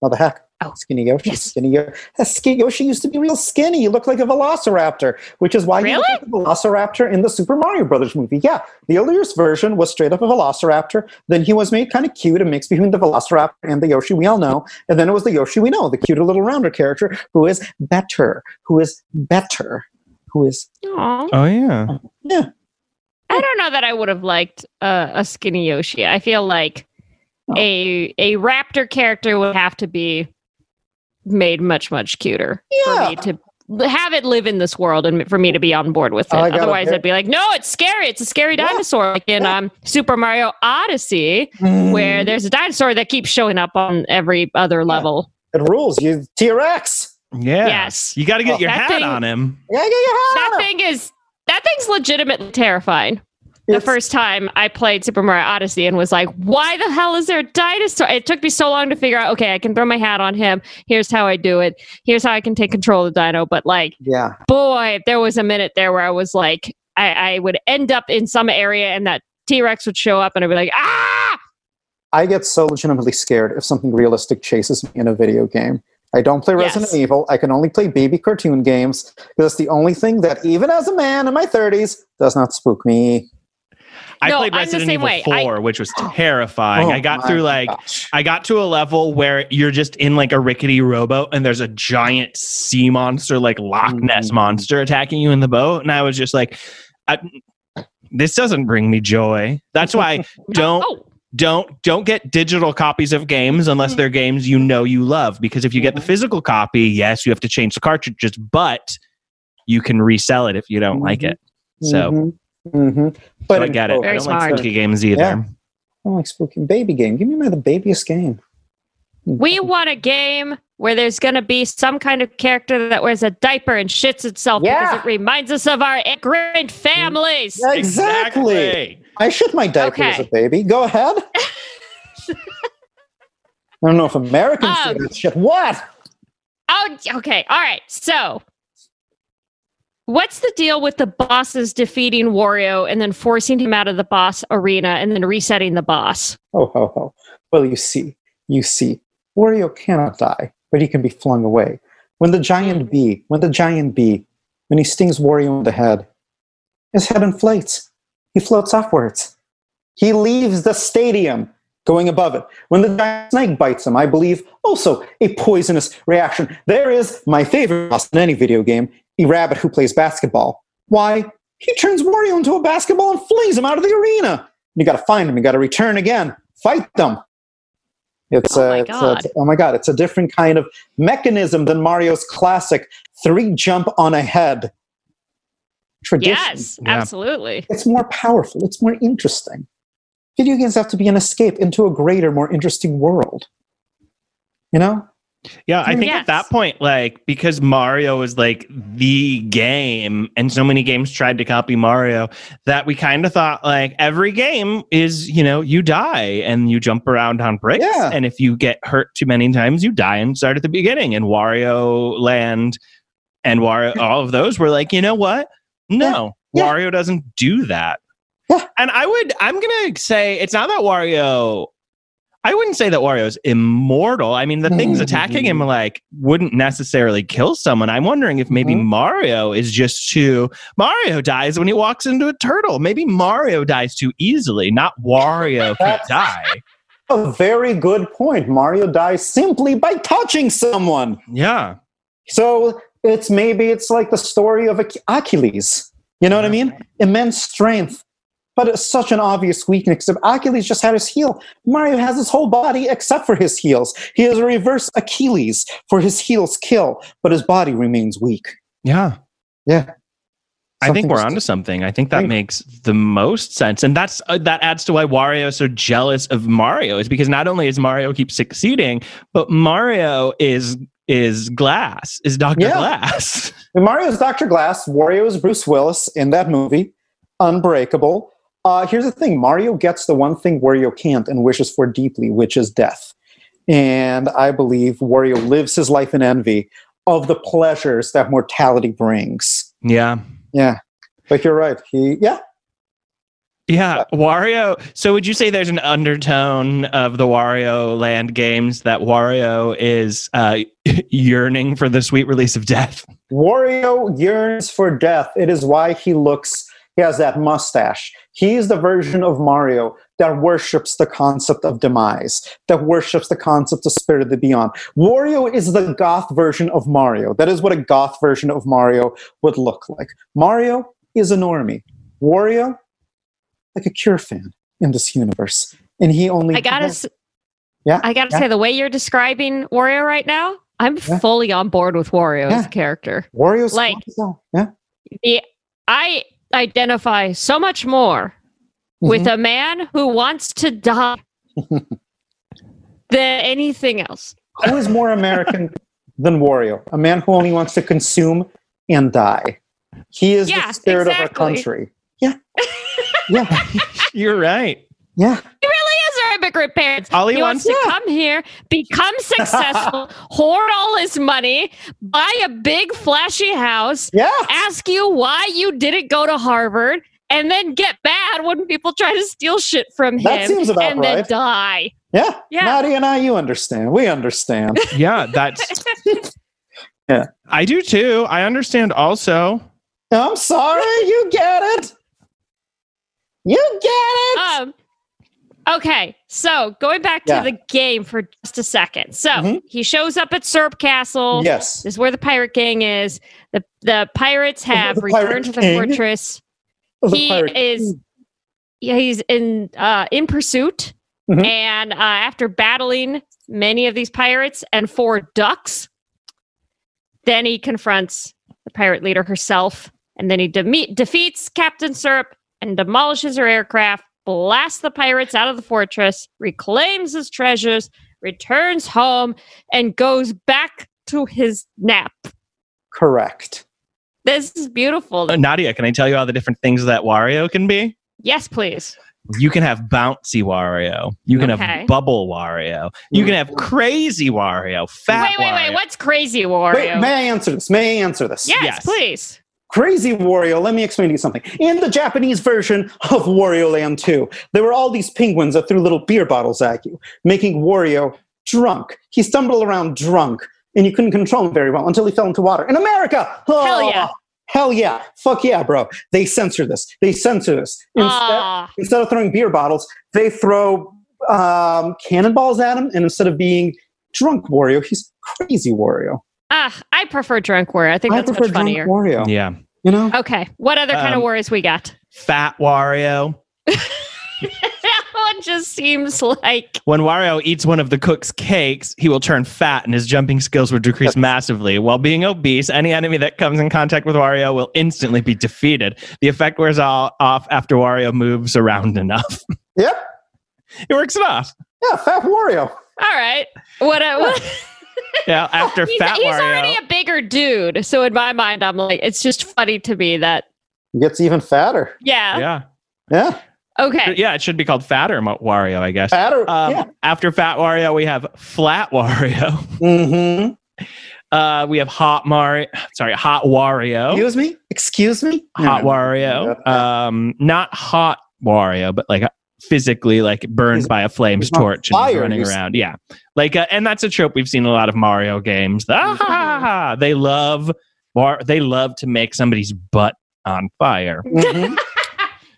No, the hack. Oh. Skinny Yoshi. Yes. Skinny Yoshi. Yoshi used to be real skinny. He looked like a velociraptor, which is why he looked like a velociraptor in the Super Mario Brothers movie. Yeah, the earliest version was straight up a velociraptor. Then he was made kind of cute, a mix between the velociraptor and the Yoshi we all know. And then it was the Yoshi we know, the cute little rounder character who is better, who is better, who is Aw. Oh yeah. I don't know that I would have liked uh, a skinny Yoshi. I feel like Oh. a a raptor character would have to be made much much cuter Yeah. for me to have it live in this world and for me to be on board with it. Oh, I got a Otherwise, very- I'd be like, no, it's scary. It's a scary Yeah. dinosaur, like in um, Super Mario Odyssey, where there's a dinosaur that keeps showing up on every other level. it rules. You T Rex. Yeah. Yes. You got to get Oh. your hat thing- on him. Yeah, yeah, yeah. That thing is that thing's legitimately terrifying. The first time I played Super Mario Odyssey and was like, why the hell is there a dinosaur? It took me so long to figure out, okay, I can throw my hat on him. Here's how I do it. Here's how I can take control of the dino. But like, Yeah. boy, there was a minute there where I was like, I, I would end up in some area and that T Rex would show up and I'd be like, ah! I get so legitimately scared if something realistic chases me in a video game. I don't play Resident Yes. Evil. I can only play baby cartoon games That's the only thing that, even as a man in my 30s, does not spook me. I No, played Resident Evil way. I- 4, which was terrifying. Oh I got through like gosh. I got to a level where you're just in like a rickety rowboat and there's a giant sea monster, like Loch Ness Mhm. monster, attacking you in the boat. And I was just like, I, this doesn't bring me joy. That's why don't Oh, don't don't get digital copies of games unless they're games you know you love. Because if you get the Mhm. physical copy, yes, you have to change the cartridges, but you can resell it if you don't like it. So, Mhm. Mhm. so I get it. I Very don't like smart. spooky games either. Yeah. I don't like spooky baby game. Give me my the babyest game. we want a game where there's going to be some kind of character that wears a diaper and shits itself Yeah. because it reminds us of our immigrant families. Yeah, exactly. I shit my diaper as a baby. Go ahead. I don't know if Americans say Um, that shit. What? Oh, okay. All right. So, what's the deal with the bosses defeating Wario and then forcing him out of the boss arena and then resetting the boss? Oh, ho, ho. Well, you see, you see, Wario cannot die, but he can be flung away. When the giant bee, when the giant bee, when he stings Wario in the head, his head inflates. He floats upwards. He leaves the stadium, going above it. When the giant snake bites him, I believe also a poisonous reaction. There is my favorite boss in any video game, rabbit who plays basketball. Why? He turns Wario into a basketball and flings him out of the arena. You got to find him. You got to return again. Fight them. It's Oh a, my it's a- God. it's- oh my god! It's a different kind of mechanism than Mario's classic three jump on a head tradition. Yes, Yeah. absolutely. It's more powerful. It's more interesting. Video games have to be an escape into a greater, more interesting world. You know? Yeah, I think Yes. at that point, like because Mario was like the game, and so many games tried to copy Mario, that we kind of thought like every game is, you know, you die and you jump around on bricks, Yeah. and if you get hurt too many times, you die and start at the beginning. And Wario Land and Wario, all of those were like, you know what? No, Yeah. Wario doesn't do that. Yeah. And I would, I'm gonna say it's not that Wario. I wouldn't say that Wario's immortal. I mean, the things attacking him like wouldn't necessarily kill someone. I'm wondering if maybe Mhm. Mario is just too. Mario dies when he walks into a turtle. Maybe Mario dies too easily, not Wario could die. A very good point. Mario dies simply by touching someone. Yeah. So it's maybe it's like the story of Ach- Achilles. You know what I mean? Immense strength, but it's such an obvious weakness. If Achilles just had his heel, Mario has his whole body except for his heels. He is a reverse Achilles for his heels kill, but his body remains weak. Yeah. Yeah. I think we're onto something. I think that Right. makes the most sense, and that's uh, that adds to why Wario is so jealous of Mario. Is because not only is Mario keep succeeding, but Mario is is Glass, is Doctor Yeah. Glass. And Mario's Dr. Glass, Wario is Bruce Willis in that movie, Unbreakable. Uh, here's the thing Mario gets the one thing Wario can't and wishes for deeply, which is death. And I believe Wario lives his life in envy of the pleasures that mortality brings. yeah, Yeah. But you're right. He, yeah. yeah. Wario. So would you say there's an undertone of the Wario Land games that Wario is uh, yearning for the sweet release of death? Wario yearns for death. It is why he looks, he has that mustache. He's the version of Mario that worships the concept of demise, that worships the concept of spirit of the beyond. Wario is the goth version of Mario. That is what a goth version of Mario would look like. Mario is a normie. Wario, like a Cure fan in this universe. And he only. I gotta, s- Yeah, I gotta yeah. say, the way you're describing Wario right now, I'm Yeah. fully on board with Wario as Yeah. a character. Wario's like-. Yeah. The, I identify so much more with Mhm. a man who wants to die than anything else. who is more American than Wario? A man who only wants to consume and die. He is Yeah, the spirit of our country. Yeah. Yeah. You're right. Yeah. He really is our immigrant parents. All he he wants, wants- to come here, become successful, hoard all his money, buy a big flashy house, Yeah. ask you why you didn't go to Harvard, and then get mad when people try to steal shit from him That seems about and then die. Yeah. Yeah. Nadia and I, you understand. We understand. Yeah, that's. Yeah. I do too. I understand also. I'm sorry. You get it. You get it. Um, okay, so going back to Yeah. the game for just a second. So Mhm. he shows up at Syrup Castle. yes. This is where the pirate gang is. The the pirates have The pirate returned to the king. fortress. The he is yeah, he's in uh, in pursuit, Mhm. and uh, after battling many of these pirates and four ducks, then he confronts the pirate leader herself, and then he deme- defeats Captain Syrup and demolishes her aircraft, blasts the pirates out of the fortress, reclaims his treasures, returns home, and goes back to his nap. Correct. This is beautiful. Uh, Nadia, can I tell you all the different things that Wario can be? Yes, please. You can have bouncy Wario. You can Okay. have bubble Wario. You can have crazy Wario. Fat wait, wait, wait. What's crazy Wario? Wait, may I answer this? May I answer this? yes, Yes. please. Crazy Wario, let me explain to you something. In the Japanese version of Wario Land 2, there were all these penguins that threw little beer bottles at you, making Wario drunk. He stumbled around drunk, and you couldn't control him very well until he fell into water. In America! Hell oh, yeah. Hell yeah. Fuck yeah, bro. They censor this. They censor this. Instead, Ah, instead of throwing beer bottles, they throw um, cannonballs at him, and instead of being drunk Wario, he's crazy Wario. Ah, I prefer drunk Wario. I think I that's prefer much drunk funnier. Wario. Yeah. You know? Okay, what other kind of Um, Warios we got? Fat Wario. that one just seems like When Wario eats one of the cook's cakes, he will turn fat and his jumping skills will decrease massively. While being obese, any enemy that comes in contact with Wario will instantly be defeated. The effect wears all off after Wario moves around enough. Yep. it works it off. Yeah, Fat Wario. all right. What? A, what Yeah, after he's, Fat he's Wario. already a bigger dude, so in my mind, I'm like, it's just funny to me that He gets even fatter. yeah. yeah. Yeah. Okay. Yeah, it should be called Fatter Mo- Wario, I guess. Fatter. Um, yeah. After Fat Wario, we have Flat Wario. Mm-hmm. Uh, we have Hot Mario. Sorry, Hot Wario. Excuse me? Excuse me? Hot No. Wario. Yeah. Um, not Hot Wario, but like physically like burned He's- by a flame's torch and he's running he's- around. Yeah, like, uh, and that's a trope we've seen a lot of Mario games. Ah, they love, war- they love to make somebody's butt on fire. Mhm.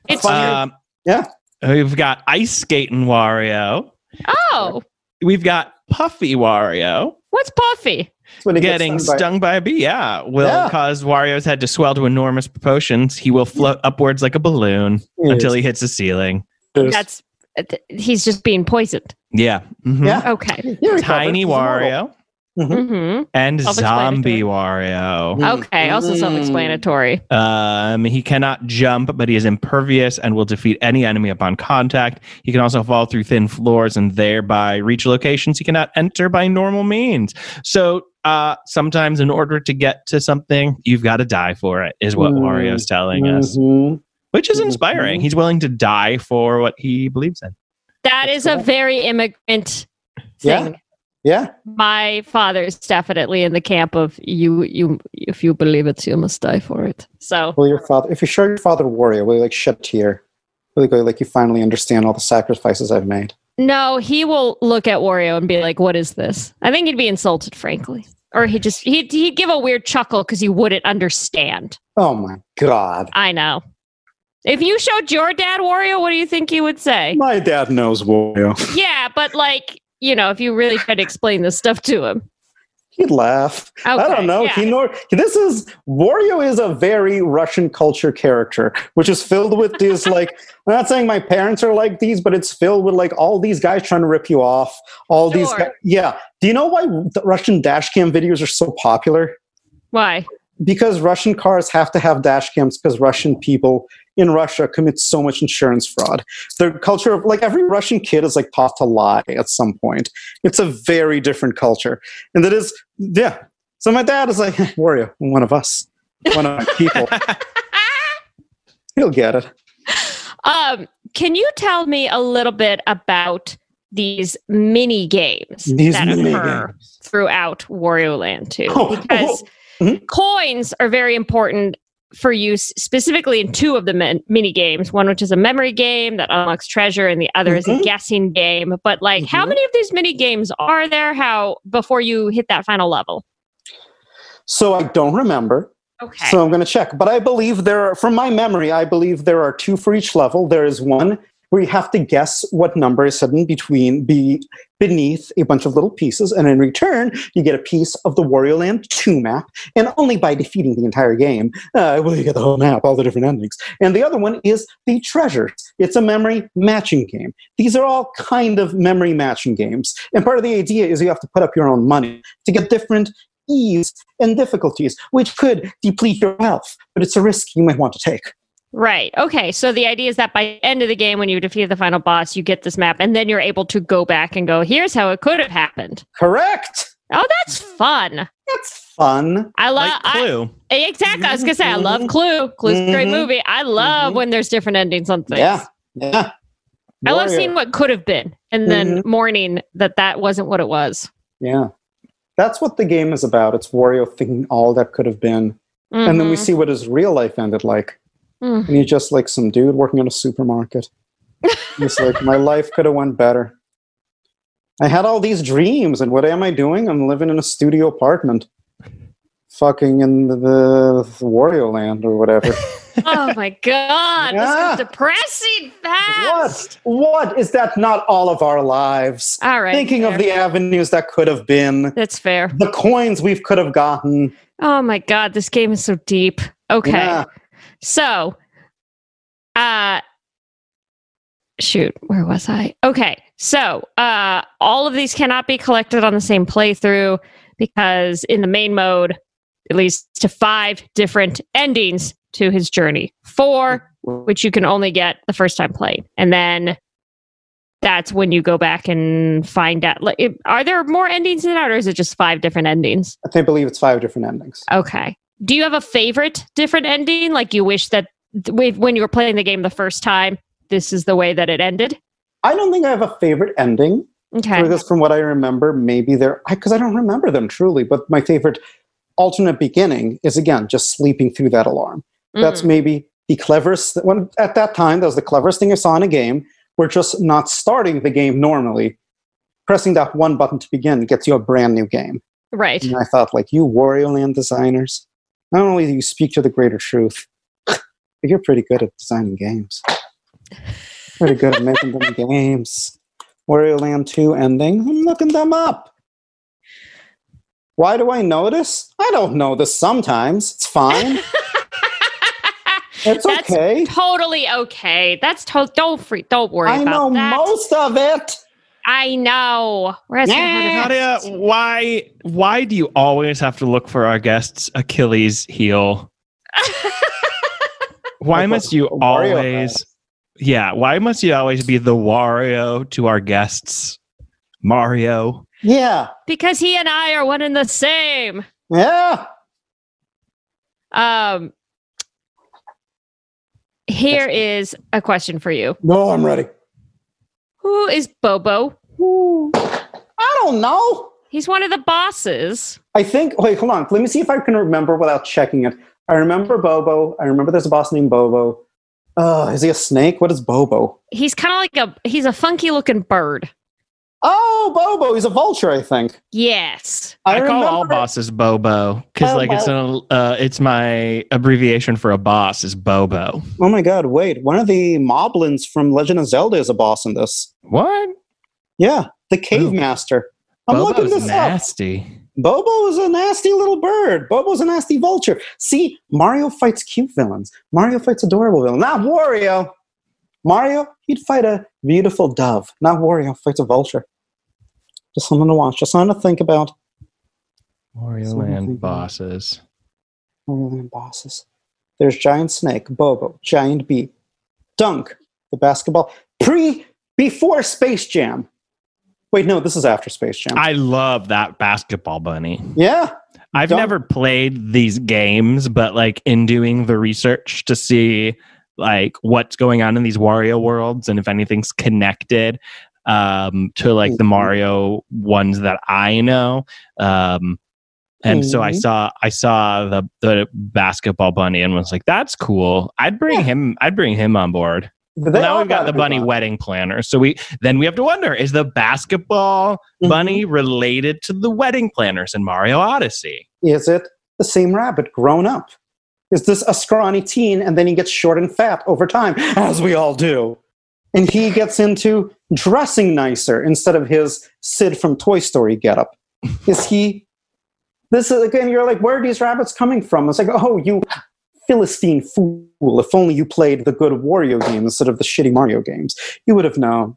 It's Fire. Um, Yeah. we've got ice skating Wario. oh, We've got Puffy Wario. what's Puffy? That's when he gets Getting by- stung by a bee, yeah, will Yeah. cause Wario's head to swell to enormous proportions. He will float upwards like a balloon until he hits the ceiling. Yes. That's he's just being poisoned. Yeah. Mhm. Yeah. Okay. Tiny He's immortal. Wario hmm and Zombie Wario. Mm. Okay. Also self-explanatory. Um, he cannot jump, but he is impervious and will defeat any enemy upon contact. He can also fall through thin floors and thereby reach locations he cannot enter by normal means. So, uh, sometimes in order to get to something, you've got to die for it, is what Mm. Wario's telling us, Mhm. Which is inspiring. Mhm. He's willing to die for what he believes in. That That's is a very immigrant Yeah. thing. Yeah. Yeah. My father's definitely in the camp of you. You, if you believe it, you must die for it. So Will your father, if you show your father Wario, will you like shed a tear? Will you go like you finally understand all the sacrifices I've made? no, he will look at Wario and be like, "What is this?" I think he'd be insulted, frankly, or he just he'd he'd give a weird chuckle because he wouldn't understand. Oh my god. I know. If you showed your dad Wario, what do you think he would say? My dad knows Wario. Yeah, but like, you know, if you really tried to explain this stuff to him. He'd laugh. I don't know. yeah. He nor this is Wario is a very Russian culture character, which is filled with these like I'm not saying my parents are like these, but it's filled with like all these guys trying to rip you off. All these guys, yeah. Do you know why the Russian dash cam videos are so popular? Why? Because Russian cars have to have dash cams because Russian people in Russia commit so much insurance fraud. The culture of like every Russian kid is like taught to lie at some point. It's a very different culture. And that is, yeah. So my dad is like, Wario, one of us, one of my people. He'll get it. Um, can you tell me a little bit about these mini games These that mini occur games. throughout Wario Land 2? Oh, because oh, mhm. coins are very important for use specifically in two of the men- mini games one which is a memory game that unlocks treasure and the other is a Mhm. guessing game but like how Mhm. many of these mini games are there how before you hit that final level So I don't remember. okay So I'm going to check. But I believe there are, from my memory, I believe there are two for each level. There is one where you have to guess what number is hidden between be beneath a bunch of little pieces, and in return, you get a piece of the Wario Land 2 map, and only by defeating the entire game uh, will you get the whole map, all the different endings. And the other one is the treasures. It's a memory matching game. These are all kind of memory matching games, and part of the idea is you have to put up your own money to get different ease and difficulties, which could deplete your health, but it's a risk you might want to take. Right okay so the idea is that by the end of the game when you defeat the final boss you get this map and then you're able to go back and go here's how it could have happened Correct. oh that's fun That's fun. i love like Clue. exactly i was gonna say i love Mhm. clue clue's a great Mhm. movie i love Mhm. when there's different endings on things Yeah. Yeah. I love seeing what could have been and then Mm-hmm. mourning that that wasn't what it was. Yeah. That's what the game is about. It's Wario thinking all that could have been. And then we Mhm. see what his real life ended like. Mm. And he's just like some dude working in a supermarket. He's like, my life could have went better. I had all these dreams, and what am I doing? I'm living in a studio apartment. Fucking in the, the Wario land or whatever. oh my god, this is depressing fast. what? What is that not all of our lives? All right. Thinking of the avenues that could have been, That's fair. the coins we could have gotten. Oh my god, this game is so deep. Okay. Yeah. So uh shoot, where was I? Okay. So uh all of these cannot be collected on the same playthrough because in the main mode it leads to five different endings to his journey. Four which you can only get the first time playing. And then that's when you go back and find out like are there more endings in that or is it just five different endings? I think- believe it's five different endings. Okay. Do you have a favorite different ending? Like you wish that th- when you were playing the game the first time, this is the way that it ended? I don't think I have a favorite ending Okay. because from what I remember, maybe there I because I, don't remember them truly. But my favorite alternate beginning is again just sleeping through that alarm. That's Mm. maybe the cleverest when at that time that was the cleverest thing I saw in a game we're just not starting the game normally. Pressing that one button to begin gets you a brand new game. Right. And I thought, like, you Wario Land designers, not only do you speak to the greater truth, but you're pretty good at designing games. Pretty good at making them games. Wario Land 2 ending. I'm looking them up. Why do I know this? I don't know this sometimes. It's fine. It's That's okay. Totally okay. That's to- don't free. Don't worry I about know that. most of it. I know. We're asking Yeah. how to- Nadia, why why do you always have to look for our guests' Achilles heel? Why Like must you a Wario always Yeah, why must you always be the Wario to our guests? Mario. Yeah. because he and I are one and the same. Yeah. Um, here is a question for you. No, I'm ready. Who is Bobo? I don't know. He's one of the bosses. I think, wait, hold on. Let me see if I can remember without checking it. I remember Bobo. I remember there's a boss named Bobo. Uh, is he a snake? What is Bobo? He's kind of like a he's a funky looking bird. Oh, Bobo. He's a vulture, I think. Yes. I, call all bosses Bobo because Oh, like it's an uh, it's my abbreviation for a boss is Bobo. Oh my god, wait. One of the moblins from Legend of Zelda is a boss in this. What? Yeah, the cave Ooh. master. I'm looking Bobo's this up. nasty. Bobo is a nasty little bird. Bobo's a nasty vulture. See, Mario fights cute villains. Mario fights adorable villains. Not Wario. Mario, he'd fight a beautiful dove. Not Wario fights a vulture. Just something to watch. Just something to think about. Something Land bosses. Mario Land bosses. There's Giant Snake, Bobo, Giant Bee, Dunk, the basketball. Pre, before Space Jam. Wait, no, this is after Space Jam. I love that basketball bunny. yeah. I've Don't- never played these games, but like in doing the research to see like what's going on in these Wario worlds and if anything's connected um, to like the Mhm. Mario ones that I know. Um, and so I Mhm. saw I saw the the basketball bunny and was like, "That's cool. I'd bring Yeah. him. I'd bring him on board." They Well, now we've got the bunny wedding planner. So we then we have to wonder: Is the basketball Mhm. bunny related to the wedding planners in Mario Odyssey? Is it the same rabbit grown up? Is this a scrawny teen and then he gets short and fat over time, as we all do? And he gets into dressing nicer instead of his Sid from Toy Story getup. Is he? This is again. You're like, where are these rabbits coming from? It's like, oh, you Philistine fool! If only you played the good Wario game instead of the shitty Mario games, you would have known.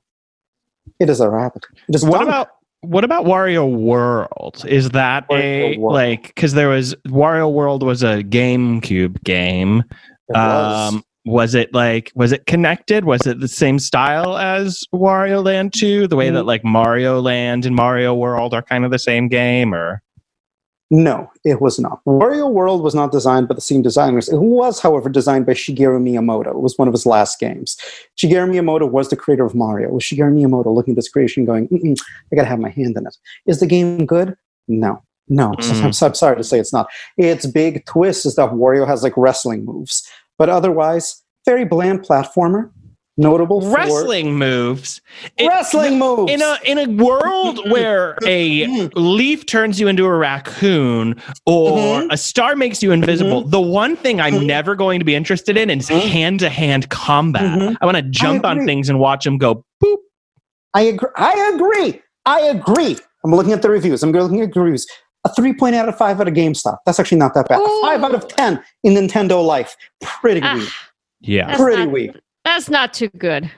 It is a rabbit. It is What dumb. about what about Wario World? Is that a World. like because there was Wario World was a GameCube game. It was. Um, was it like was it connected? Was it the same style as Wario Land 2? The way Mm. that like Mario Land and Mario World are kind of the same game or No, it was not. Wario World was not designed by the same designers. It was, however, designed by Shigeru Miyamoto. It was one of his last games. Shigeru Miyamoto was the creator of Mario. It was Shigeru Miyamoto looking at this creation going, Mm-mm, I gotta have my hand in it. Is the game good? No. No, Mm. I'm, I'm sorry to say it's not. Its big twist is that Wario has like wrestling moves, but otherwise, very bland platformer. Notable for wrestling moves. It- wrestling moves. in a in a world where a Mhm. leaf turns you into a raccoon or Mhm. a star makes you invisible, the one thing I'm Mhm. never going to be interested in is hand to hand combat. Mhm. I want to jump on things and watch them go boop. I agree. I agree. I agree. I'm looking at the reviews. I'm looking at the reviews. A 3.8 out of 5 out of GameStop. That's actually not that bad. A 5 out of 10 in Nintendo Life. Pretty Ah, weak. Yeah. That's Pretty not- weak. That's not too good.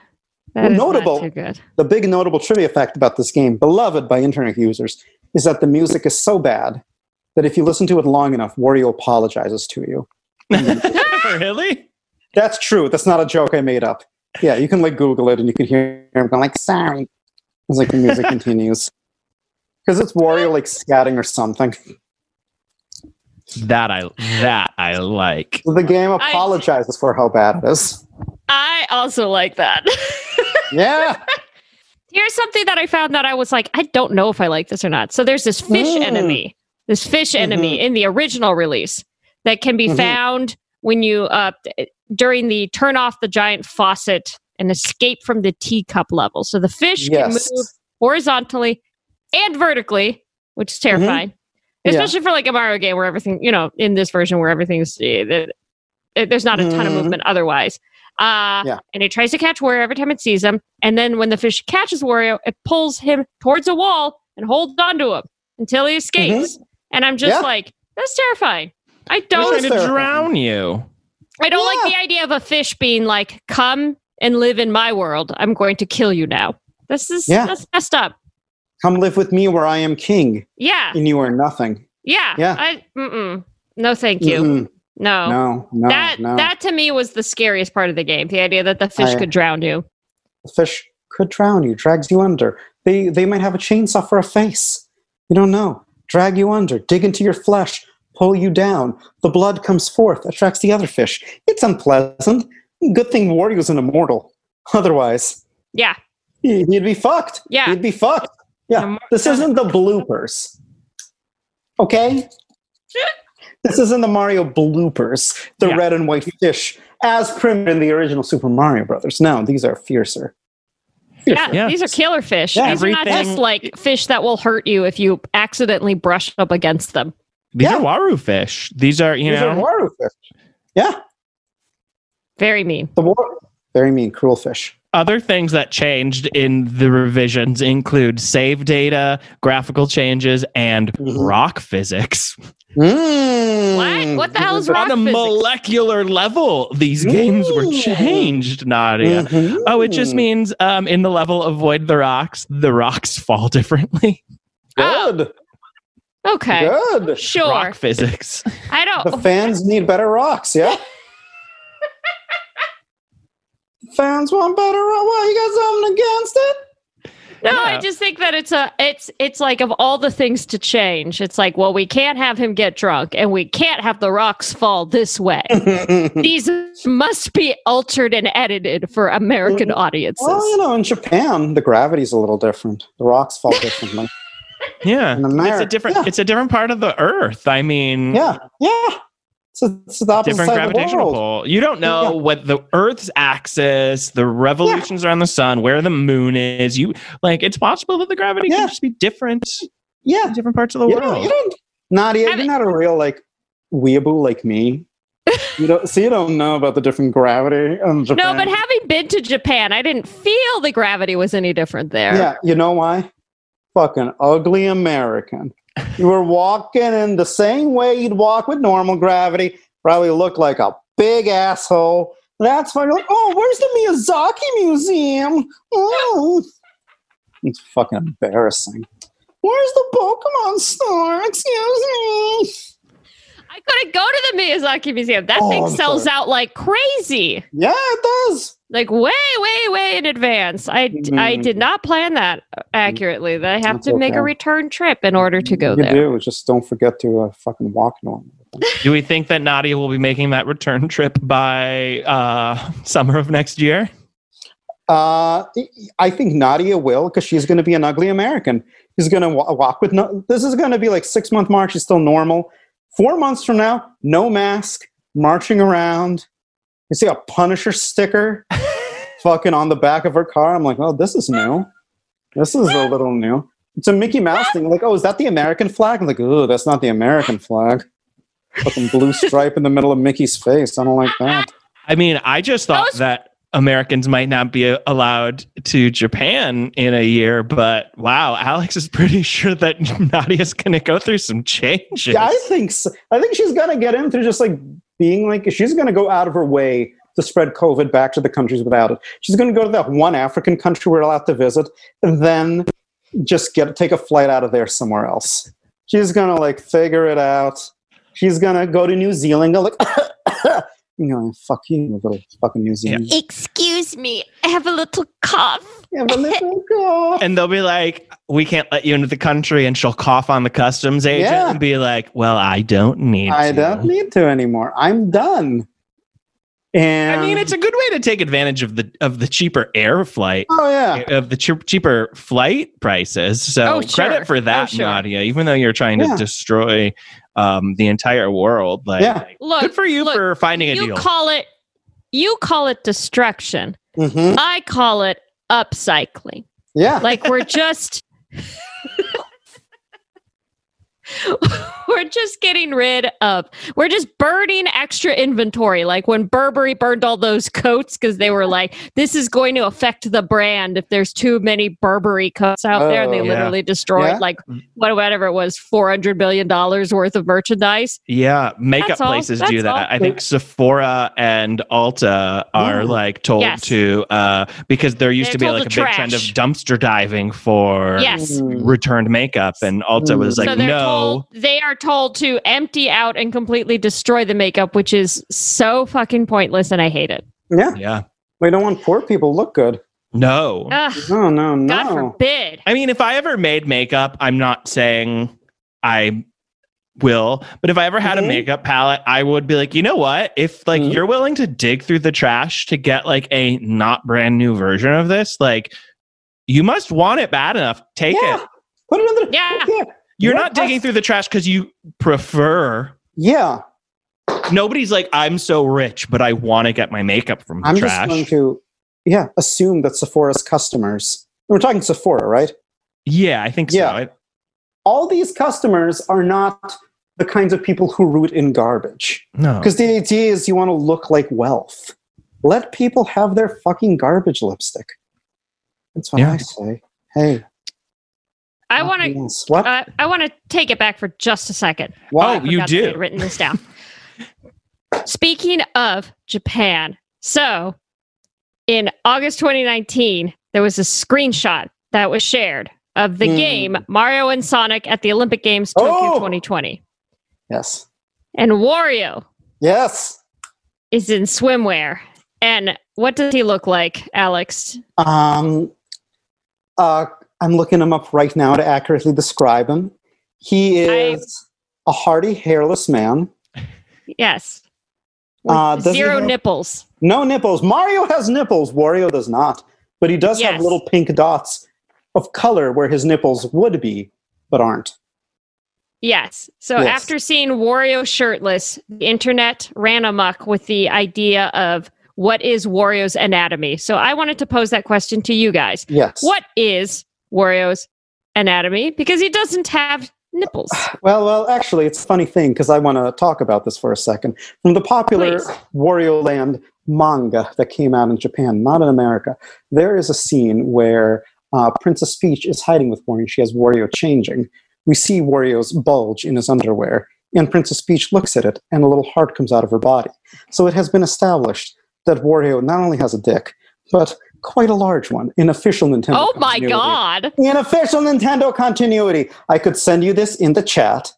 That Well, is notable- Not too good. The big notable trivia fact about this game, beloved by internet users, is that the music is so bad that if you listen to it long enough, Wario apologizes to you. really? That's true. That's not a joke I made up. Yeah, you can like Google it and you can hear him going like, sorry. It's like the music continues. Because it's Wario like scatting or something. That I that I like. The game I- apologizes for how bad it is. I also like that. Yeah. Here's something that I found that I was like, I don't know if I like this or not. So there's this fish Mm. enemy, this fish enemy in the original release that can be Mhm. found when you uh during the turn off the giant faucet and escape from the teacup level. So the fish can move horizontally and vertically, which is terrifying. Yeah. Especially for like a Mario game where everything, you know, in this version where everything's eh, there's not a ton of Mhm. movement otherwise. Uh, Yeah. And it tries to catch Wario every time it sees him. And then when the fish catches Wario, it pulls him towards a wall and holds onto him until he escapes. And I'm just Mm-hmm. Yeah. like, that's terrifying. I They're don't trying to terrifying. drown you. I don't like the idea of a fish being like, "Come and live in my world. I'm going to kill you now." This is Yeah. that's messed up. Come live with me where I am king Yeah, and you are nothing. yeah, Yeah. I, mm-mm. No, thank you. Mm-mm. No. No, no, that no. that to me was the scariest part of the game. The idea that the fish I- could drown you. the fish could drown you, drags you under. They they might have a chainsaw for a face. You don't know. Drag you under, dig into your flesh, pull you down. The blood comes forth, attracts the other fish. It's unpleasant. Good thing Wario's an immortal. Otherwise, Yeah, he- he'd be fucked. Yeah. He'd be fucked. Yeah. This isn't the bloopers. Okay? this isn't the Mario bloopers, the Yeah. red and white fish, as prim in the original Super Mario Brothers. No, these are fiercer. yeah, Yeah. These are killer fish. Yeah. These are not just like fish that will hurt you if you accidentally brush up against them. These Yeah. are waru fish. These are, you These know, are Waru fish. Yeah, Very mean. the war. Very mean, cruel fish. Other things that changed in the revisions include save data, graphical changes, and Mhm. rock physics. Mm. What? What the hell is On rock a physics? molecular level, these games were Mm. changed, Nadia. Mhm. Oh, it just means um, in the level avoid the rocks, the rocks fall differently. good. Okay, Good. sure. Rock physics. I don't. The fans need better rocks. Yeah. Fans want better rocks. What? You got something against it? No, Yeah. I just think that it's a it's it's like of all the things to change, it's like, well, we can't have him get drunk and we can't have the rocks fall this way. These must be altered and edited for American audiences. well, you know, in Japan, the gravity's a little different. The rocks fall differently. Yeah. In It's a different yeah. it's a different part of the earth. I mean yeah, yeah. It's, a, it's the opposite different side of the gravitational world. pull. You don't know Yeah. what the Earth's axis, the revolutions around the sun, where the moon is. You like it's possible that the gravity Yeah. can just be different Yeah, in different parts of the you world. don't, you don't. Nadia, you're not a real like weeaboo like me. You don't. So you don't know about the different gravity in Japan. no, but having been to Japan, I didn't feel the gravity was any different there. Yeah, you know why? Fucking ugly American. You were walking in the same way you'd walk with normal gravity. Probably looked like a big asshole. That's why you're like, oh, where's the Miyazaki Museum? Oh. It's fucking embarrassing. Where's the Pokemon store? Excuse me. I couldn't go to the Miyazaki Museum. That Oh, thing I'm sells sorry. out like crazy. Yeah, it does. Like way, way, way in advance. I, d- I did not plan that accurately. That I have That's to make a return trip in order to go you there. do. Just don't forget to uh, fucking walk normal. Do we think that Nadia will be making that return trip by uh, summer of next year? Uh, I think Nadia will because she's going to be an ugly American. She's going to wa- walk with no. This is going to be like six month march. She's still normal. Four months from now, no mask, marching around. You see a Punisher sticker, fucking on the back of her car. I'm like, oh, this is new. This is a little new. It's a Mickey Mouse thing. Like, oh, is that the American flag? I'm like, oh, that's not the American flag. Fucking blue stripe in the middle of Mickey's face. I don't like that. I mean, I just thought Those- that Americans might not be allowed to Japan in a year, but wow, Alex is pretty sure that Nadia's going to go through some changes. Yeah, I think so. I think she's gonna get into just like being like she's gonna go out of her way to spread COVID back to the countries without it. She's gonna go to that one African country we're allowed to visit, and then just get take a flight out of there somewhere else. She's gonna like figure it out. She's gonna go to New Zealand. Go like, you know, fuck you, little fucking New Zealand. Excuse me, I have a little cough. Yeah, but little girl. and they'll be like, "We can't let you into the country," and she'll cough on the customs agent Yeah. and be like, "Well, I don't need. I to." don't need to anymore. I'm done. And I mean, it's a good way to take advantage of the of the cheaper air flight oh yeah. of the cheap, cheaper flight prices. So Oh, sure. credit for oh, that, Oh, sure. Nadia. Even though you're trying Yeah. to destroy um, the entire world, like Yeah. Look, good for you look, for finding a you deal. call it you call it destruction. hmm I call it upcycling. Yeah. Like we're just we're just getting rid of we're just burning extra inventory like when burberry burned all those coats because they were like this is going to affect the brand if there's too many burberry coats out there and they Oh, yeah. literally destroyed Yeah. like whatever it was 400 million dollars worth of merchandise Yeah, makeup That's places do that. all. I think Sephora and Ulta are Yeah. like told Yes. to uh because there used They're to be told like a to big trend of dumpster diving for yes Mm. returned makeup and Ulta was Mm. like so they're no. told they are told to empty out and completely destroy the makeup which is so fucking pointless and i hate it Yeah. Yeah. We don't want poor people to look good. No. Ugh, No, no, no. god forbid I mean, if I ever made makeup, I'm not saying I will, but if I ever had Mhm. a makeup palette, I would be like, you know what? If like Mhm. you're willing to dig through the trash to get like a not brand new version of this, like you must want it bad enough. Take Yeah. it. Put it in the Yeah. yeah. You're Yeah, not digging through the trash because you prefer. Yeah. Nobody's like, I'm so rich, but I want to get my makeup from the I'm trash. just going to yeah, assume that Sephora's customers. We're talking Sephora, right? yeah, I think Yeah. so. All these customers are not the kinds of people who root in garbage. no. Because the idea is you want to look like wealth. Let people have their fucking garbage lipstick. That's what Yeah. I say. Hey. I want to. Uh, I want to take it back for just a second. Why? Oh, you do. written this down. Speaking of Japan, so in August 2019, there was a screenshot that was shared of the Hmm. game Mario and Sonic at the Olympic Games Tokyo Oh! 2020, yes. and Wario Yes. is in swimwear. And what does he look like, Alex? Um, uh, I'm looking him up right now to accurately describe him. He is a hardy, hairless man. Yes. Uh, zero have- nipples. No nipples. Mario has nipples. Wario does not. But he does have little pink dots of color where his nipples would be, but aren't. Yes. So Yes. after seeing Wario shirtless, the internet ran amok with the idea of what is Wario's anatomy. So I wanted to pose that question to you guys. Yes. What is Wario's anatomy? Because he doesn't have nipples. Well, well, actually, it's a funny thing because I want to talk about this for a second. From the popular Please. Wario Land manga that came out in Japan, not in America, there is a scene where uh, Princess Peach is hiding with Wario. She has Wario changing. We see Wario's bulge in his underwear, and Princess Peach looks at it, and a little heart comes out of her body. So it has been established that Wario not only has a dick, but quite a large one in official Nintendo. oh my. God. In official Nintendo continuity, I could send you this in the chat.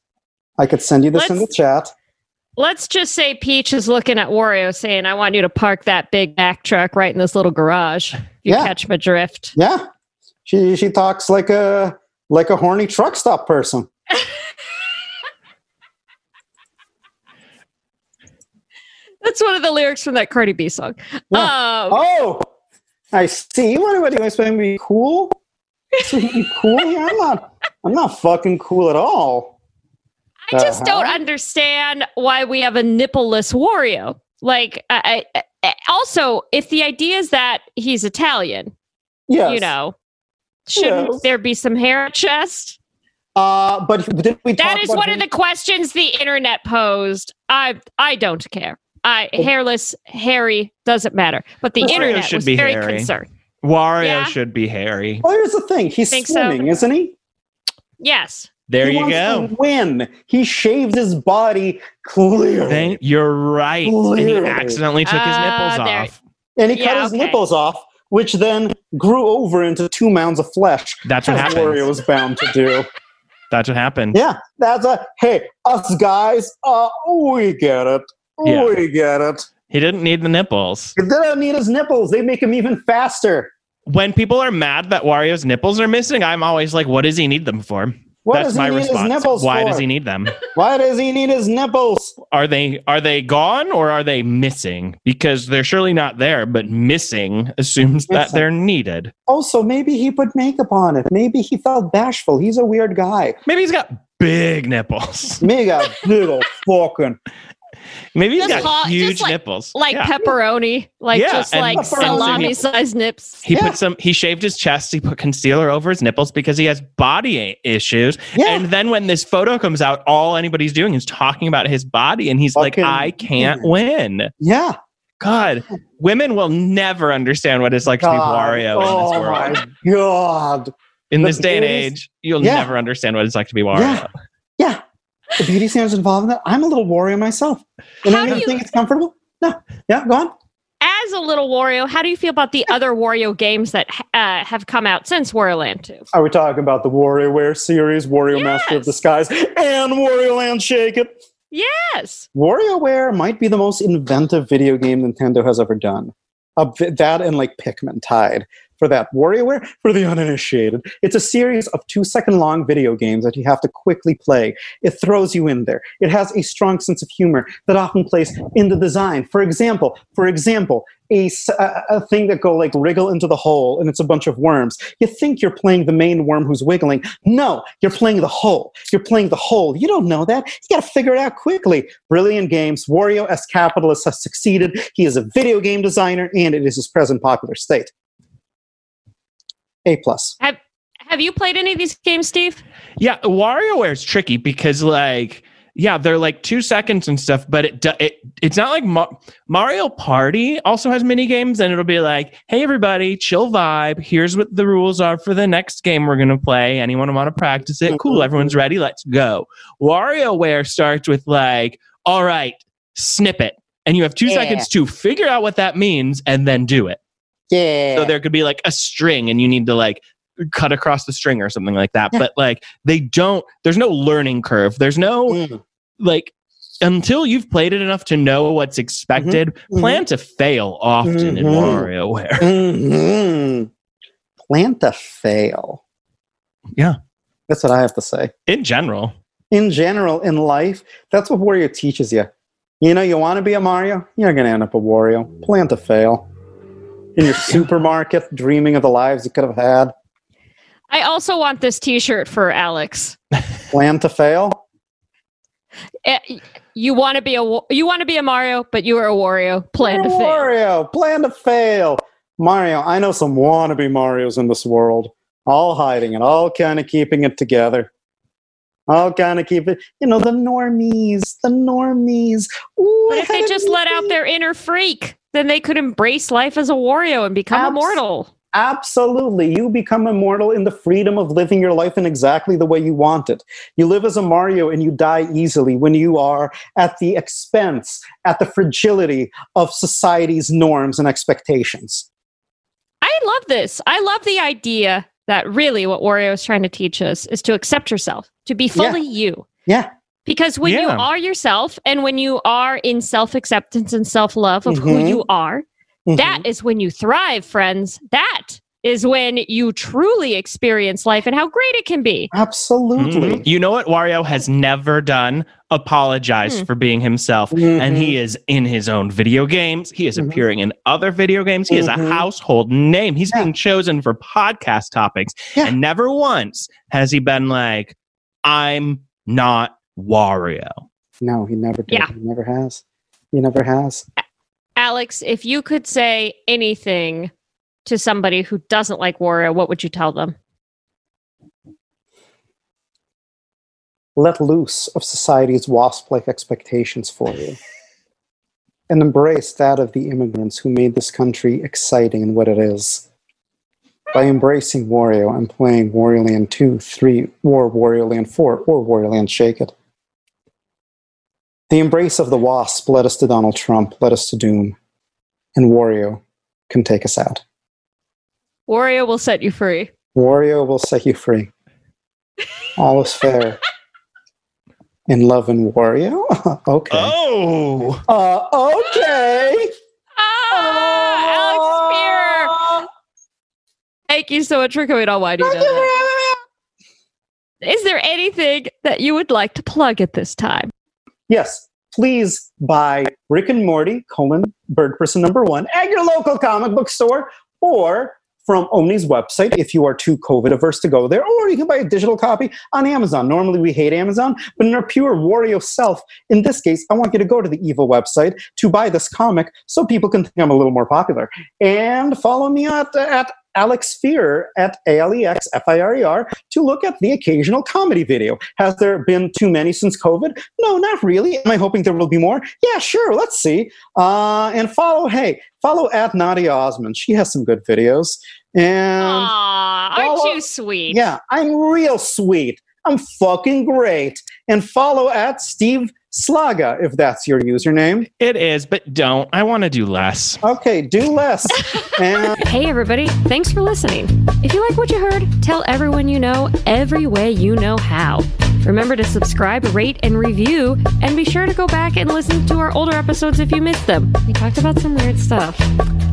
I could send you this in the chat. Let's just say Peach is looking at Wario saying, I want you to park that big Mack truck right in this little garage. You Yeah. catch my drift. Yeah, she she talks like a like a horny truck stop person. That's one of the lyrics from that Cardi B song. Yeah. Um, Oh, I see. What do you expect me to be cool? So you be cool? Yeah, I'm not. I'm not fucking cool at all. I just don't Uh-huh. understand why we have a nippleless Wario. Like, I, I, also, if the idea is that he's Italian, Yes. you know, shouldn't Yes. there be some hair chest? Uh, but? Talk is one of the questions the internet posed. I, I don't care. I hairless, hairy doesn't matter. But the Wario internet should was be very hairy. concerned. Wario Yeah. should be hairy. Well, here's the thing. He's Think so? swimming, isn't he? Yes. There he you wants go. To win. He shaved his body clearly. Thank- You're right. And he accidentally took his Ah, nipples there- off. and he Yeah, cut his okay. nipples off, which then grew over into two mounds of flesh. That's what as happened. Wario was bound to do. That's what happened. yeah, that's a hey, us guys, uh, we get it. Yeah. We get it. He didn't need the nipples. They don't need his nipples. They make him even faster. When people are mad that Wario's nipples are missing, I'm always like, what does he need them for? What That's he my response. Why for? does he need them? Why does he need his nipples? Are they are they gone or are they missing? Because they're surely not there, but missing assumes that they're needed. Also, maybe he put makeup on it. Maybe he felt bashful. He's a weird guy. Maybe he's got big nipples. Mega little fucking Maybe he's Just got hot- huge like- nipples. Like Yeah. pepperoni, like Yeah, just and like salami sized nips. He Yeah. put some. He shaved his chest. He put concealer over his nipples because he has body issues. Yeah. And then when this photo comes out, all anybody's doing is talking about his body, and he's like, "I can't win." yeah. God, women will never understand what it's like to be God. Wario in oh this world. my god. In The this day and age, you'll Yeah. never understand what it's like to be Wario. Yeah. Yeah. The beauty standards involved in that. I'm a little Wario myself. And How I do don't you- think it's comfortable. No. Yeah, go on. As a little Wario, how do you feel about the other Wario games that uh, have come out since Wario Land 2? Are we talking about the WarioWare series, Wario Master of Disguise, and Wario Land Shake It? Yes. WarioWare might be the most inventive video game Nintendo has ever done. A bit- that and like Pikmin tied for that. WarioWare for the uninitiated. It's a series of two second long video games that you have to quickly play. It throws you in there. It has a strong sense of humor that often plays in the design. For example, for example, a, a thing that go like wriggle into the hole and it's a bunch of worms. You think you're playing the main worm who's wiggling. No, you're playing the hole. You're playing the hole. You don't know that. You got to figure it out quickly. Brilliant games. Wario as capitalist has succeeded. He is a video game designer and it is his present popular state. A plus. Have you played any of these games, Steve? Yeah, WarioWare is tricky because like yeah, they're like two seconds and stuff, but it do- it it's not like Ma- Mario Party also has mini games, and it'll be like, hey everybody, chill vibe. Here's what the rules are for the next game we're gonna play. Anyone want to practice it? Cool, everyone's ready. Let's go. WarioWare starts with like, all right, snippet, and you have two Yeah. seconds to figure out what that means and then do it. Yeah. So there could be like a string and you need to like cut across the string or something like that. Yeah. But like they don't, there's no learning curve. There's no Mm, like, until you've played it enough to know what's expected, mhm. plan to fail often in Mhm. WarioWare. mhm. Plan to fail. Yeah. That's what I have to say. In general. in general in life, that's what Wario teaches you. You know, you want to be a Mario, you're going to end up a Wario. Plan to fail. In your supermarket, dreaming of the lives you could have had. I also want this T-shirt for Alex. Plan to fail. Eh, You want to be a you want to be a Mario, but you are a Wario. Plan to fail. Wario. Plan to fail. Mario, I know some wannabe Marios in this world, all hiding it, all kind of keeping it together. All kind of keep it, you know, the normies, the normies. Ooh, But if they just let out their inner freak, then they could embrace life as a Wario and become Abs- immortal. Absolutely. You become immortal in the freedom of living your life in exactly the way you want it. You live as a Mario and you die easily when you are at the expense, at the fragility of society's norms and expectations. I love this. I love the idea that really what Wario is trying to teach us is to accept yourself, to be fully you. Yeah. Because when you are yourself and when you are in self acceptance and self love of who Mhm. you are, that is when you thrive, friends. That is when you truly experience life and how great it can be. Absolutely. Mhm. You know what Wario has never done? Apologize Hmm. for being himself. And he Mhm. is in his own video games. He is Mhm. appearing in other video games. He is a Mhm. household name. He's Yeah. being chosen for podcast topics. Yeah. And never once has he been like, I'm not Wario. No, he never did. Yeah. He never has. He never has. Alex, if you could say anything to somebody who doesn't like Wario, what would you tell them? Let loose of society's wasp like expectations for you. And embrace that of the immigrants who made this country exciting and what it is. By embracing Wario and playing Wario Land 2, 3, or Wario Land 4, or Wario Land Shake It. The embrace of the wasp led us to Donald Trump, led us to doom, and Wario can take us out. Wario will set you free. Wario will set you free. All is fair. In love and Wario? okay. Oh, Uh, okay. Ah, Alex Firer! Thank you so much for coming on. Why do you know that? Is there anything that you would like to plug at this time? Yes, please buy Rick and Morty, colon, Bird Person number one, at your local comic book store or from Oni's website if you are too COVID averse to go there, or you can buy a digital copy on Amazon. Normally we hate Amazon, but in our pure Wario self, in this case, I want you to go to the evil website to buy this comic so people can think I'm a little more popular. And follow me at, at Alex Firer at A L E X F I R E R to look at the occasional comedy video. Has there been too many since COVID? No, not really. Am I hoping there will be more? Yeah, sure. Let's see. Uh, and follow, hey, follow at Nadia Osman. She has some good videos. And Aw, aren't you sweet? yeah, I'm real sweet. I'm fucking great. And follow at Steve Slaga if that's your username. It is, but don't. I want to do less. Okay, do less. and Hey, everybody. Thanks for listening. If you like what you heard, tell everyone you know every way you know how. Remember to subscribe, rate, and review, and be sure to go back and listen to our older episodes if you missed them. We talked about some weird stuff.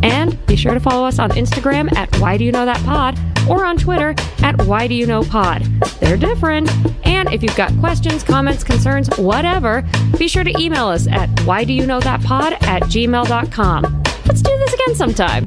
And be sure to follow us on Instagram at Why Do You Know That Pod or on Twitter at Why Do You Know Pod. They're different. And if you've got questions, comments, concerns, whatever, be sure to email us at Why Do You Know That Pod at gmail.com. Let's do this again sometime.